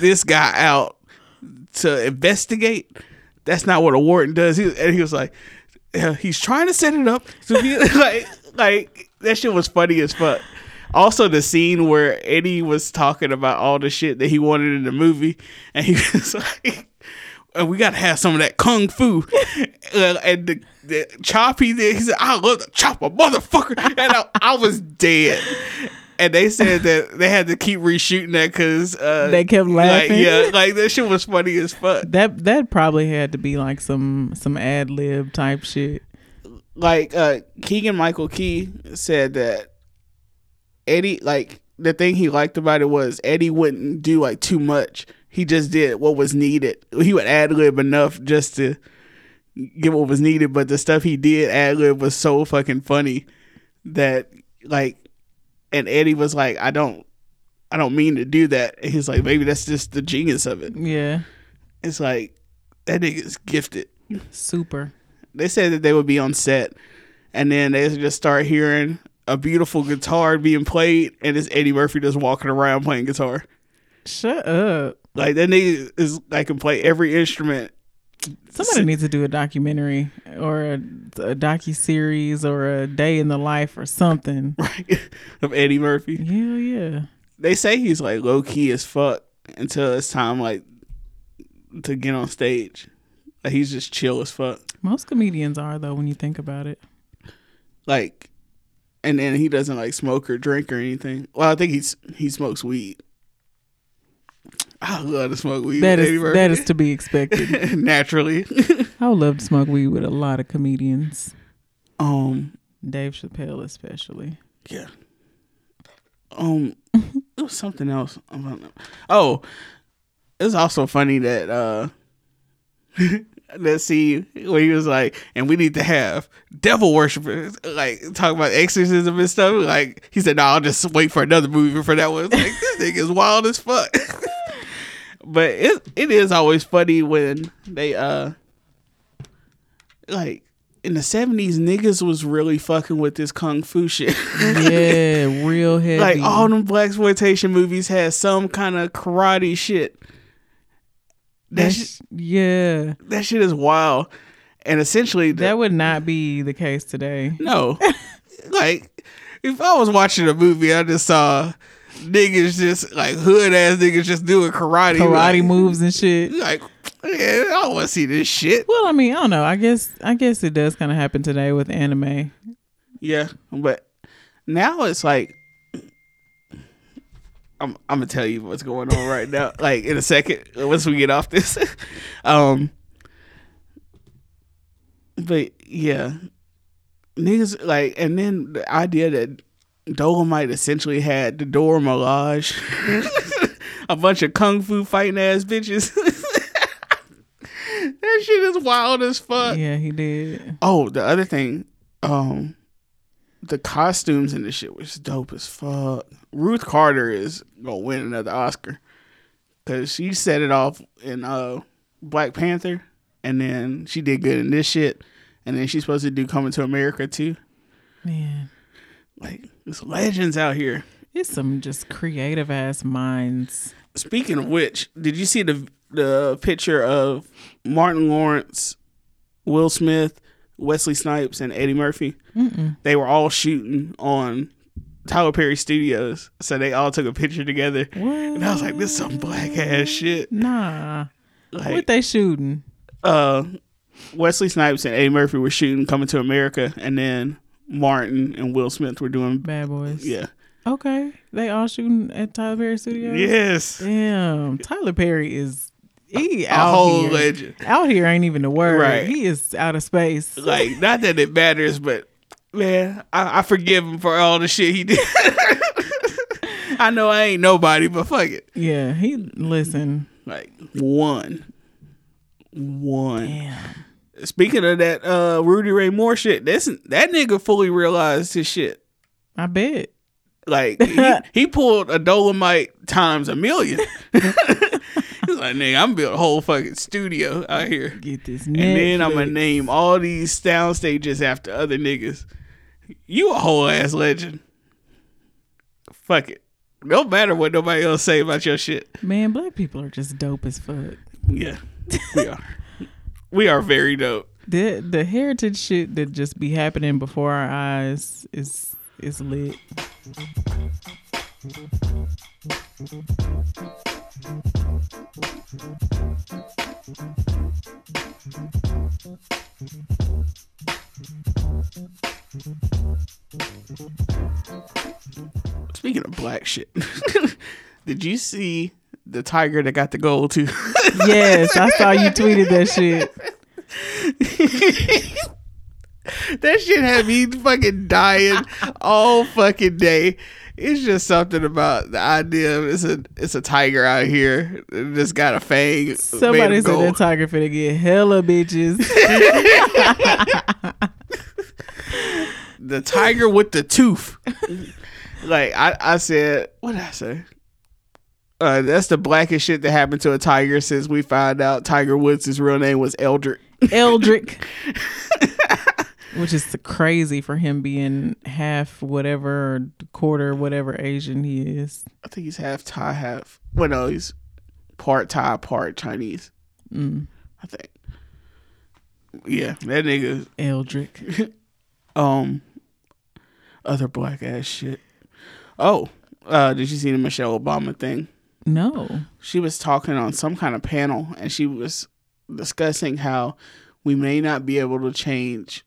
this guy out to investigate? That's not what a warden does. He, and he was like, he's trying to set it up to be like, like that shit was funny as fuck. Also, the scene where Eddie was talking about all the shit that he wanted in the movie, and he was like, "Uh, "We gotta have some of that kung fu." Uh, and the, the chop he did, he said, "I love to chop a motherfucker," and I, I was dead. And they said that they had to keep reshooting that because uh, They kept like, laughing. yeah, like that shit was funny as fuck. That that probably had to be like some some ad lib type shit. like uh Keegan Michael Key said that Eddie like the thing he liked about it was Eddie wouldn't do like too much. He just did what was needed. He would ad lib enough just to get what was needed, but the stuff he did ad lib was so fucking funny that like and Eddie was like, I don't I don't mean to do that. And he's like, maybe that's just the genius of it. Yeah. It's like that nigga's gifted Super. they said that they would be on set and then they just start hearing a beautiful guitar being played and it's Eddie Murphy just walking around playing guitar. Shut up. Like that nigga is like can play every instrument. Somebody needs to do a documentary or a, a docu series or a day in the life or something. of Eddie Murphy. Hell yeah. They say he's like low key as fuck until it's time like to get on stage. Like he's just chill as fuck. Most comedians are though when you think about it. Like and then he doesn't like smoke or drink or anything. Well, I think he's he smokes weed. I love to smoke weed. That is that is to be expected. naturally. I would love to smoke weed with a lot of comedians. um, Dave Chappelle especially. yeah. Um, it was something else. Oh, it's also funny that uh, let's see where he was like, and we need to have devil worshippers, like talking about exorcism and stuff. Like he said, no, I'll just wait for another movie for that one. It's like this nigga's wild as fuck. but it it is always funny when they uh like in the seventies niggas was really fucking with this kung fu shit. Yeah, real heavy. like all them black exploitation movies had some kind of karate shit. That That's, sh- yeah. that shit is wild. And essentially the- That would not be the case today. no. like if I was watching a movie I just saw niggas just like hood ass niggas just doing karate. Karate like, moves and shit. Like yeah, I don't want to see this shit. Well, I mean, I don't know. I guess I guess it does kind of happen today with anime. Yeah, but now it's like I'm I'm gonna tell you what's going on right now. Like in a second, once we get off this. um, but yeah, niggas like, and then the idea that Dolemite essentially had the Dora Milaje, a bunch of kung fu fighting ass bitches. that shit is wild as fuck. Yeah, he did. Oh, the other thing, um, the costumes and the shit was dope as fuck. Ruth Carter is gonna win another Oscar because she set it off in uh Black Panther, and then she did good in this shit, and then she's supposed to do Coming to America too. Man, Like, there's legends out here. it's some just creative ass minds. Speaking of which, did you see the the picture of Martin Lawrence, Will Smith, Wesley Snipes, and Eddie Murphy. They were all shooting on Tyler Perry Studios, so they all took a picture together. And I was like, "This is some black ass shit." Nah. what they shooting? uh, Wesley Snipes and Eddie Murphy were shooting "Coming to America," and then Martin and Will Smith were doing. Bad Boys. Yeah. Okay. They all shooting at Tyler Perry Studios? Yes. Damn. Tyler Perry is he A out whole here. legend. Out here ain't even the word. Right. He is out of space. Like, not that it matters, but man, I, I forgive him for all the shit he did. I know I ain't nobody, but fuck it. Yeah, he listen. Like one, one. Damn. Speaking of that, uh, Rudy Ray Moore shit, that's that nigga fully realized his shit. I bet. Like he, he pulled a Dolemite times a million. He's like, nigga, I'm build a whole fucking studio out here. Get this nigga. And then I'm gonna name all these sound stages after other niggas. You a whole ass legend. Fuck it. No matter what nobody else say about your shit. Man, black people are just dope as fuck. Yeah, we are. we are very dope. The the heritage shit that just be happening before our eyes is is lit. Speaking of black shit, did you see the tiger that got the gold too? Yes, I saw you tweeted that shit. that shit had me fucking dying all fucking day. It's just something about the idea of it's a it's a tiger out here that just got a fang. Somebody said that tiger finna get hella bitches. The tiger with the tooth. like I, I said, what did I say? Uh, that's the blackest shit that happened to a tiger since we found out Tiger Woods' his real name was Eldrick. Eldrick. Which is crazy for him being half whatever quarter whatever Asian he is. I think he's half Thai, half. Well, no, he's part Thai, part Chinese. Mm. I think. Yeah, that nigga. Eldrick. Um, other black ass shit. Oh, uh, did you see the Michelle Obama thing? No. she was talking on some kind of panel and she was discussing how we may not be able to change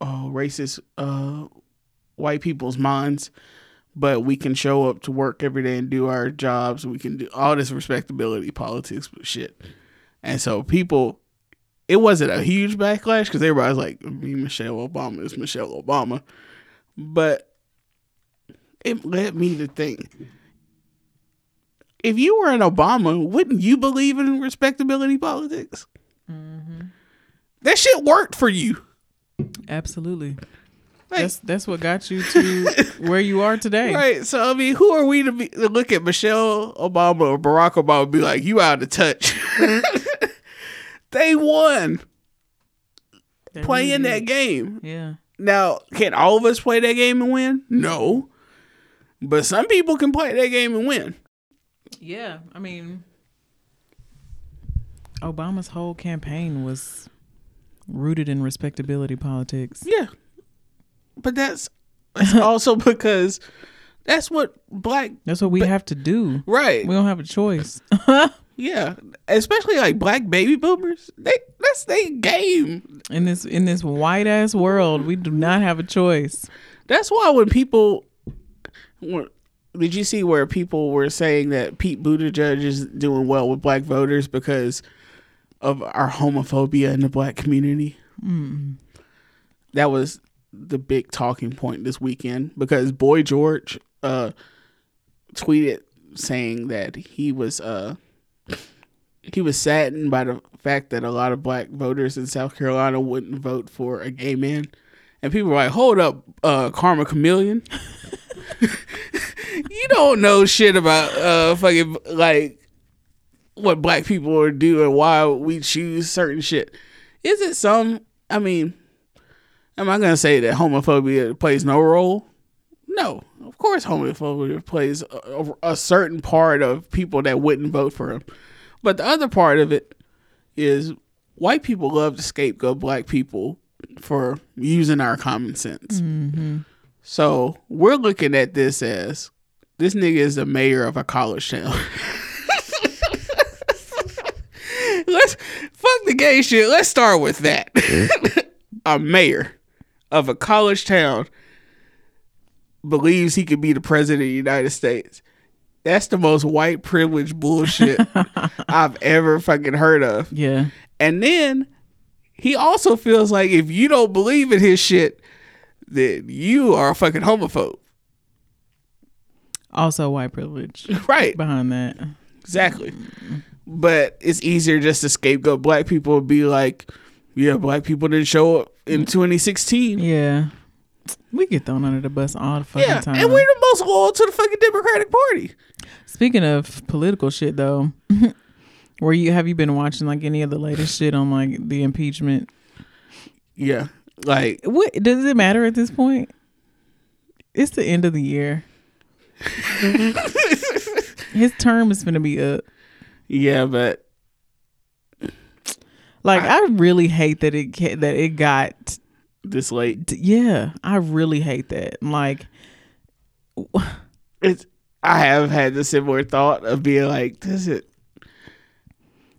uh, racist uh, white people's minds, but we can show up to work every day and do our jobs. We can do all this respectability politics shit. And so people, it wasn't a huge backlash because everybody's like, me, Michelle Obama is Michelle Obama. But it led me to think if you were an Obama, wouldn't you believe in respectability politics? Mm-hmm. That shit worked for you. Absolutely. Like, That's that's what got you to where you are today. right. So I mean, who are we to be to look at Michelle Obama or Barack Obama and be like, you out of touch? they won They playing that game. Yeah. Now, can all of us play that game and win? No. But some people can play that game and win. Yeah. I mean Obama's whole campaign was rooted in respectability politics. Yeah. But that's that's also because that's what black That's what we have to do. right. We don't have a choice. Yeah, especially like black baby boomers. They that's their game. in this in this white ass world, we do not have a choice. That's why when people, when, did you see where people were saying that Pete Buttigieg is doing well with black voters because of our homophobia in the black community? That was the big talking point this weekend because Boy George uh, tweeted saying that he was uh, he was saddened by the fact that a lot of black voters in South Carolina wouldn't vote for a gay man. And people were like, hold up, uh, Karma Chameleon. you don't know shit about uh fucking like what black people are doing, why we choose certain shit. Is it some I mean, am I gonna say that homophobia plays no role? No. Of course homophobia plays a, a certain part of people that wouldn't vote for him. But the other part of it is white people love to scapegoat black people for using our common sense. Mm-hmm. So we're looking at this as this nigga is the mayor of a college town. Let's fuck the gay shit. Let's start with that. a mayor of a college town believes he could be the president of the United States. That's the most white privilege bullshit I've ever fucking heard of. Yeah. And then he also feels like if you don't believe in his shit, then you are a fucking homophobe. Also white privilege Right. behind that. Exactly. But it's easier just to scapegoat black people and be like, yeah, black people didn't show up in mm. 2016. Yeah. We get thrown under the bus all the fucking Yeah, time. and we're the most loyal to the fucking Democratic Party. Speaking of political shit though, were you have you been watching like any of the latest shit on like the impeachment? Yeah, like What does it matter at this point? It's the end of the year. His term is gonna be up. yeah, but Like I, really hate that it that it got. This late, Yeah, I really hate that. Like, it's. I have had the similar thought of being like, this is it.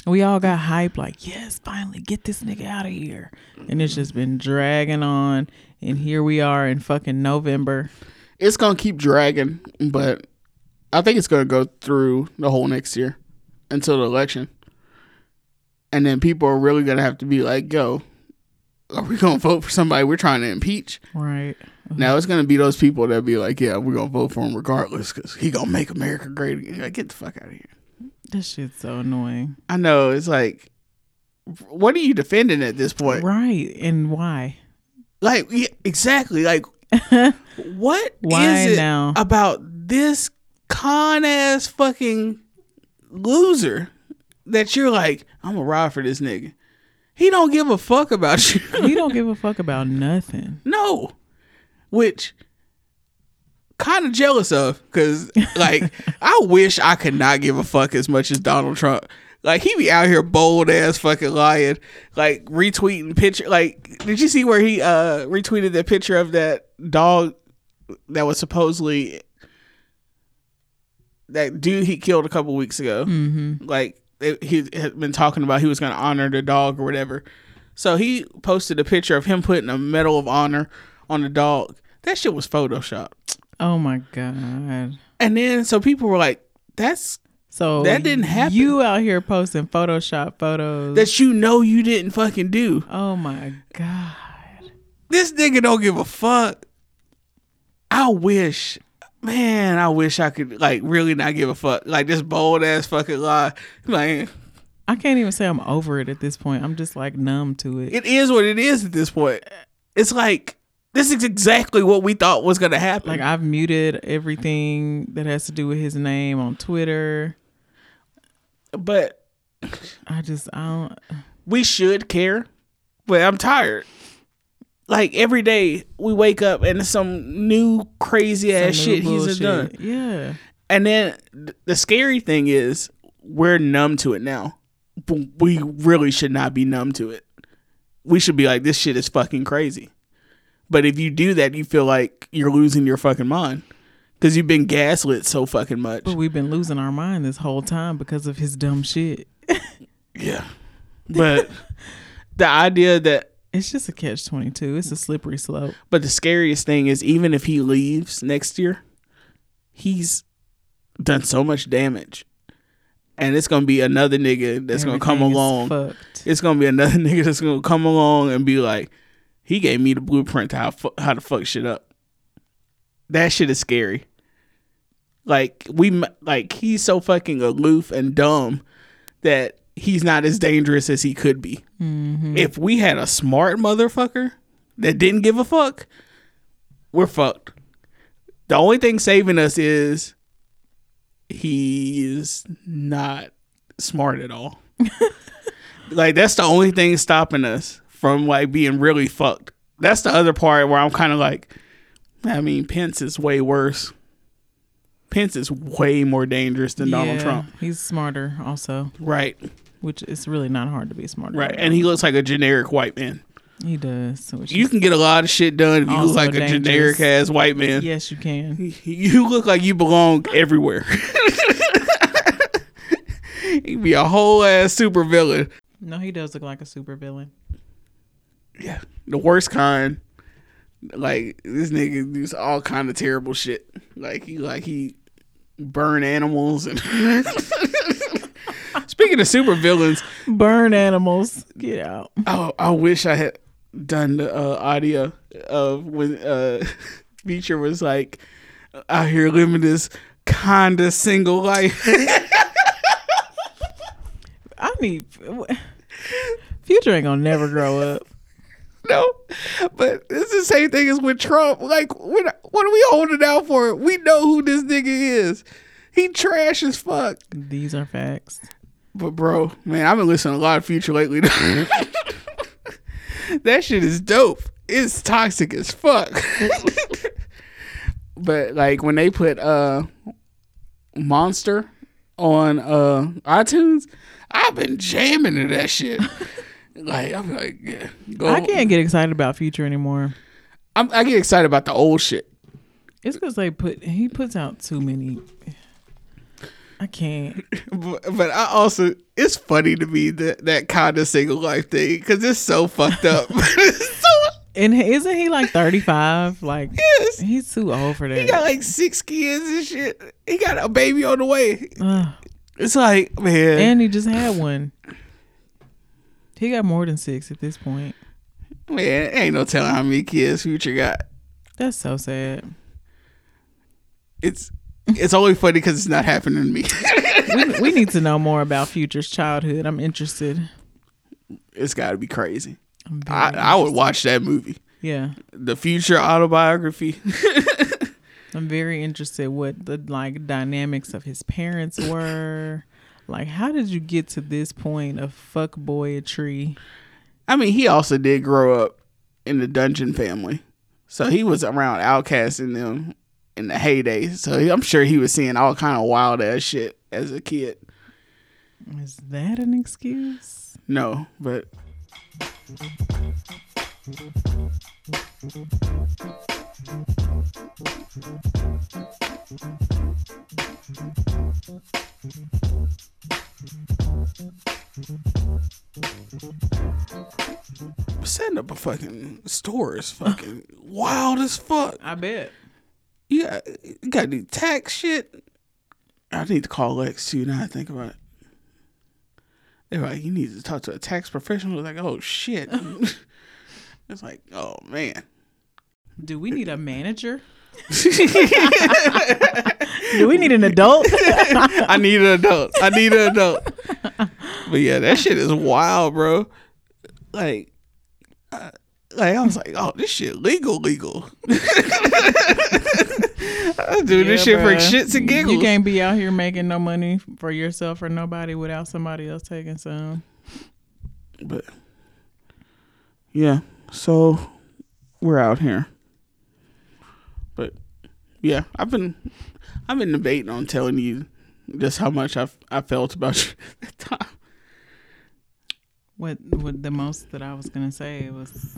we all got hype. Like, yes, finally get this nigga out of here. And it's just been dragging on. And here we are in fucking November. it's gonna keep dragging, but I think it's gonna go through the whole next year until the election, and then people are really gonna have to be like, "Yo, are we gonna vote for somebody we're trying to impeach?" Right. Now it's gonna be those people that be like, "Yeah, we're gonna vote for him regardless because he gonna make America great again." Like, get the fuck out of here. This shit's so annoying. I know it's like, what are you defending at this point? Right. And why? Like, yeah, exactly. Like, what Why it now? about this con ass fucking loser that you're like, I'm gonna ride for this nigga? He don't give a fuck about you. he don't give a fuck about nothing. no, which kind of jealous of because like I wish I could not give a fuck as much as Donald Trump. Like he be out here bold ass fucking lying, like retweeting picture. Like, did you see where he uh retweeted that picture of that dog that was supposedly that dude he killed a couple weeks ago? Mm-hmm. Like he had been talking about he was going to honor the dog or whatever. So he posted a picture of him putting a medal of honor on the dog. That shit was photoshopped. Oh my God. And then so people were like, "That's So That didn't happen. You out here posting Photoshop photos. that you know you didn't fucking do." oh my God. This nigga don't give a fuck. I wish, man, I wish I could like really not give a fuck. Like this bold ass fucking lie. Like I can't even say I'm over it at this point. I'm just like numb to it. it is what it is at this point. It's like this is exactly what we thought was gonna happen. like I've muted everything that has to do with his name on Twitter. but I just I don't we should care. But I'm tired. Like every day we wake up and some new crazy ass new shit he's done. Yeah. And then th- the scary thing is we're numb to it now. But we really should not be numb to it. We should be like, this shit is fucking crazy. But if you do that, you feel like you're losing your fucking mind because you've been gaslit so fucking much. But we've been losing our mind this whole time because of his dumb shit. Yeah. But the idea that, It's just a catch twenty two. It's a slippery slope. but the scariest thing is, even if he leaves next year, he's done so much damage. And it's gonna be another nigga that's gonna come along. Fucked. it's gonna be another nigga that's gonna come along and be like, he gave me the blueprint to how fu- how to fuck shit up. That shit is scary. Like we like he's so fucking aloof and dumb that he's not as dangerous as he could be. Mm-hmm. If we had a smart motherfucker that didn't give a fuck, we're fucked. The only thing saving us is he is not smart at all. like that's the only thing stopping us from like being really fucked. That's the other part where I'm kind of like, I mean, Pence is way worse. Pence is way more dangerous than Donald Trump. He's smarter also, Right. Which is really not hard to be smarter. Right. And he looks like a generic white man. He does. You can get a lot of shit done if you look like a generic ass white man. Yes, you can. You look like you belong everywhere. He'd be a whole ass super villain. No, he does look like a super villain. Yeah. The worst kind. Like this nigga does all kind of terrible shit. Like he like he burn animals and Speaking of super villains, Burn animals. Get out. oh, I wish I had done the uh, audio of when uh Beecher was like out here living this kinda single life. I need. Future ain't gonna never grow up. no, but it's the same thing as with Trump. Like, what, what are we holding out for? We know who this nigga is. He trash as fuck. These are facts. But bro, man, I've been listening to a lot of Future lately. that shit is dope. It's toxic as fuck. but like when they put uh Monster on uh iTunes, I've been jamming to that shit. like I'm like, yeah, go. I can't get excited about Future anymore. I'm, I get excited about the old shit. It's because they put he puts out too many. I can't. But, but I also, it's funny to me that that kind of single life thing because it's so fucked up. so And isn't he like thirty five? Like yes. he's too old for that. He got like six kids and shit. He got a baby on the way. Ugh. It's like, man, and he just had one. He got more than six at this point. man, ain't no telling how many kids Future got. That's so sad. It's it's only funny because it's not happening to me. We, we need to know more about Future's childhood. I'm interested. it's got to be crazy. I, I would watch that movie, Yeah, the Future autobiography. I'm very interested what the like dynamics of his parents were. Like, how did you get to this point of fuck boyetry? I mean, he also did grow up in the Dungeon family, so he was around OutKast in them in the heyday. So I'm sure he was seeing all kind of wild ass shit as a kid. Is that an excuse? No, but setting up a fucking store is fucking wild as fuck. I bet. You got, you got to do tax shit. I need to call Lex too. Now I think about it. They're like, you need to talk to a tax professional. Like, oh shit. it's like, oh man. Do we need a manager? Do we need an adult? I need an adult. I need an adult. But yeah, that shit is wild, bro. Like, uh, like I was like, oh, this shit legal, legal. I do this shit for bruh. shits and giggles. You can't be out here making no money for yourself or nobody without somebody else taking some. But yeah, so we're out here. But yeah, I've been I've been debating on telling you just how much I I felt about you at time. What what the most that I was gonna say was,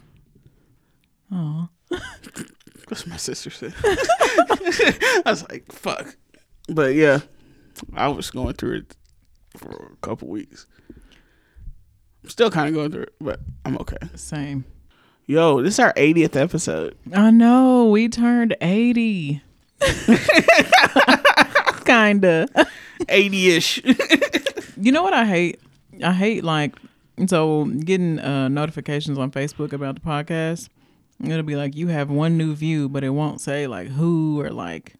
oh, That's what my sister said. I was like, fuck. But yeah, I was going through it for a couple weeks. I'm still kind of going through it, but I'm okay. same. Yo, this is our 80th episode. I know we turned eighty. Kinda. 80 ish. You know what I hate? I hate like so getting uh, notifications on Facebook about the podcast. It'll be like you have one new view, but it won't say like who or like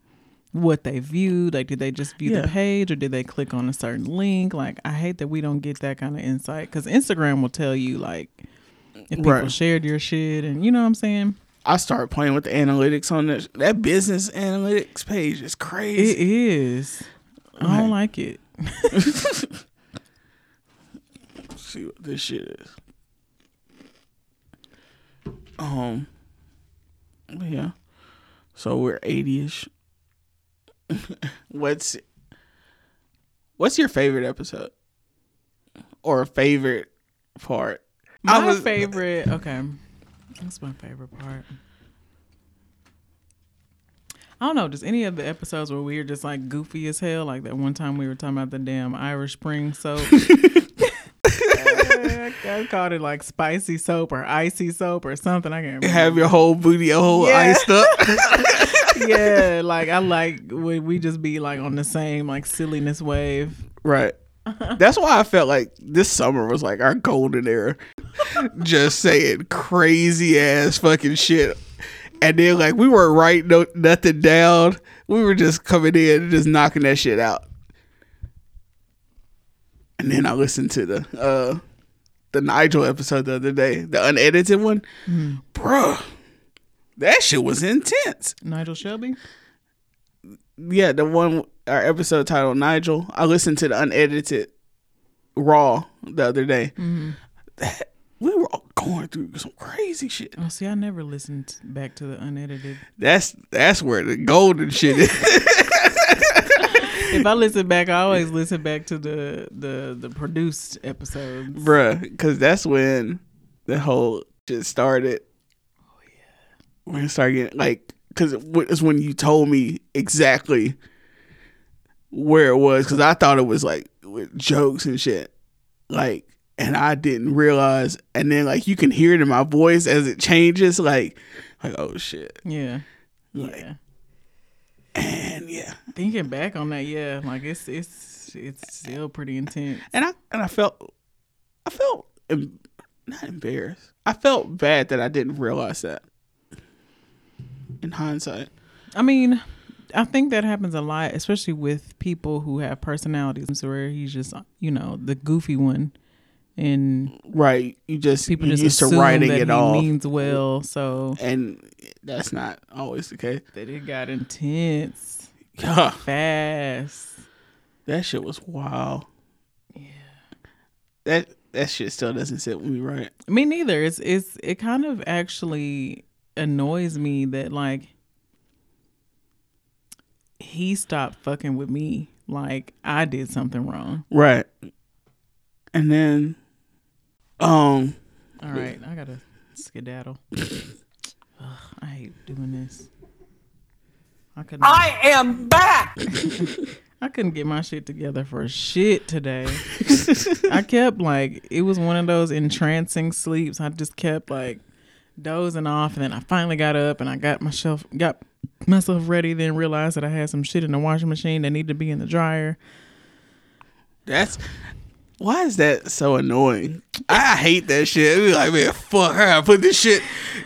what they viewed. Like, did they just view Yeah. the page or did they click on a certain link? Like, I hate that we don't get that kind of insight because Instagram will tell you like if people Right. shared your shit and you know what I'm saying. I start playing with the analytics on that. That business analytics page is It crazy. is. I don't like it. Let's see what this shit is. Um, yeah. So we're 80 ish. what's what's your favorite episode or a favorite part? My was- favorite. Okay, that's my favorite part. I don't know. Does any of the episodes where we were just like goofy as hell, like that one time we were talking about the damn Irish Spring soap. I, I called it like spicy soap or icy soap or something. I can't remember. Have your whole booty, your whole Yeah. iced up. yeah, like I like when we just be like on the same like silliness wave. right. That's why I felt like this summer was like our golden era. Just saying crazy ass fucking shit. And then like we weren't writing no, nothing down. We were just coming in and just knocking that shit out. And then I listened to the uh the Nigel episode the other day, the unedited one. Mm-hmm. Bruh. That shit was intense. Nigel Shelby. yeah, the one our episode titled Nigel. I listened to the unedited raw the other day. Mm-hmm. That, we were all going through some crazy shit. Oh, see, I never listened back to the unedited. That's that's where the golden shit is. if I listen back, I always listen back to the the the produced episodes. Bruh, because that's when the whole shit started. Oh yeah, when it started getting like, because it's when you told me exactly where it was. Because I thought it was like with jokes and shit, like, and I didn't realize. And then like you can hear it in my voice as it changes, like, like oh shit, Yeah, Like- yeah. And yeah, Thinking back on that, yeah, like it's it's it's still pretty intense. and I and I felt, I felt em- not embarrassed. I felt bad that I didn't realize that. In hindsight, I mean, I think that happens a lot, especially with people who have personalities where he's just you know the goofy one, and right? You just people just used to writing that it he off, means well, so and that's not always the case. that it got intense Yeah, fast. that shit was wild. Yeah, that that shit still doesn't sit with me right. Me neither. It's it's it kind of actually annoys me that like he stopped fucking with me like I did something wrong. Right, and then, um, All right, I gotta skedaddle. Ugh, I hate doing this. I couldn't. I am back. I couldn't get my shit together for shit today. I kept like it was one of those entrancing sleeps. I just kept like dozing off, and then I finally got up and I got myself got myself ready. Then realized that I had some shit in the washing machine that needed to be in the dryer. that's why is that so annoying? I hate that shit. It be like, man, fuck her. I put this shit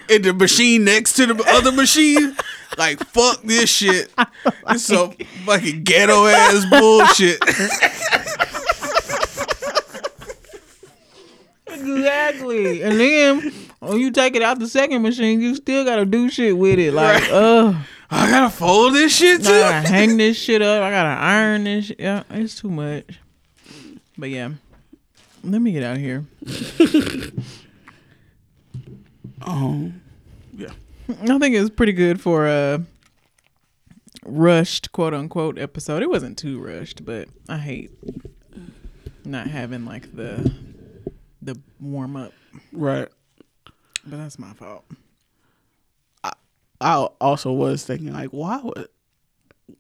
in the machine next to the other machine. Like, fuck this shit. It's so fucking ghetto ass bullshit. Exactly. and then when you take it out the second machine, you still gotta do shit with it. Like, ugh. I gotta fold this shit I gotta hang this shit up. I gotta iron this. Shit. Yeah, it's too much. But yeah, let me get out of here. Um, yeah. I think it was pretty good for a rushed quote unquote episode. It wasn't too rushed, but I hate not having like the the warm up. Right. But that's my fault. I also was thinking like, why would,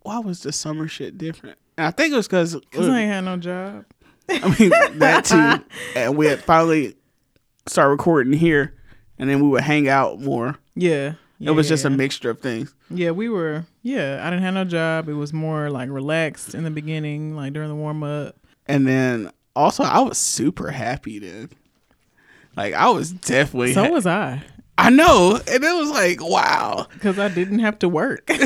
why was the summer shit different? And I think it was because Cause I ain't had no job. I mean that too, and we had finally start recording here, and then we would hang out more. Yeah. it was yeah, just a mixture of things. Yeah, we were. Yeah, I didn't have no job. It was more like relaxed in the beginning, like during the warm up. And then also, I was super happy then. Like I was definitely. So ha- was I, I know, and it was like, wow. because I didn't have to work. and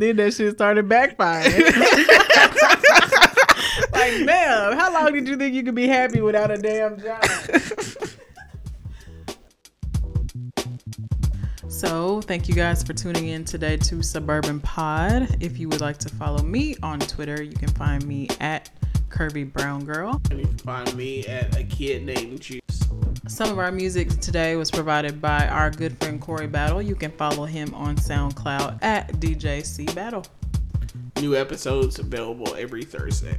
then that shit started backfiring. Like, damn, how long did you think you could be happy without a damn job? So, thank you guys for tuning in today to Suburban Pod. If you would like to follow me on Twitter, you can find me at Curvy Brown Girl. And you can find me at a kid named Juice. Some of our music today was provided by our good friend Corey Battle. You can follow him on SoundCloud at DJC Battle. New episodes available every Thursday.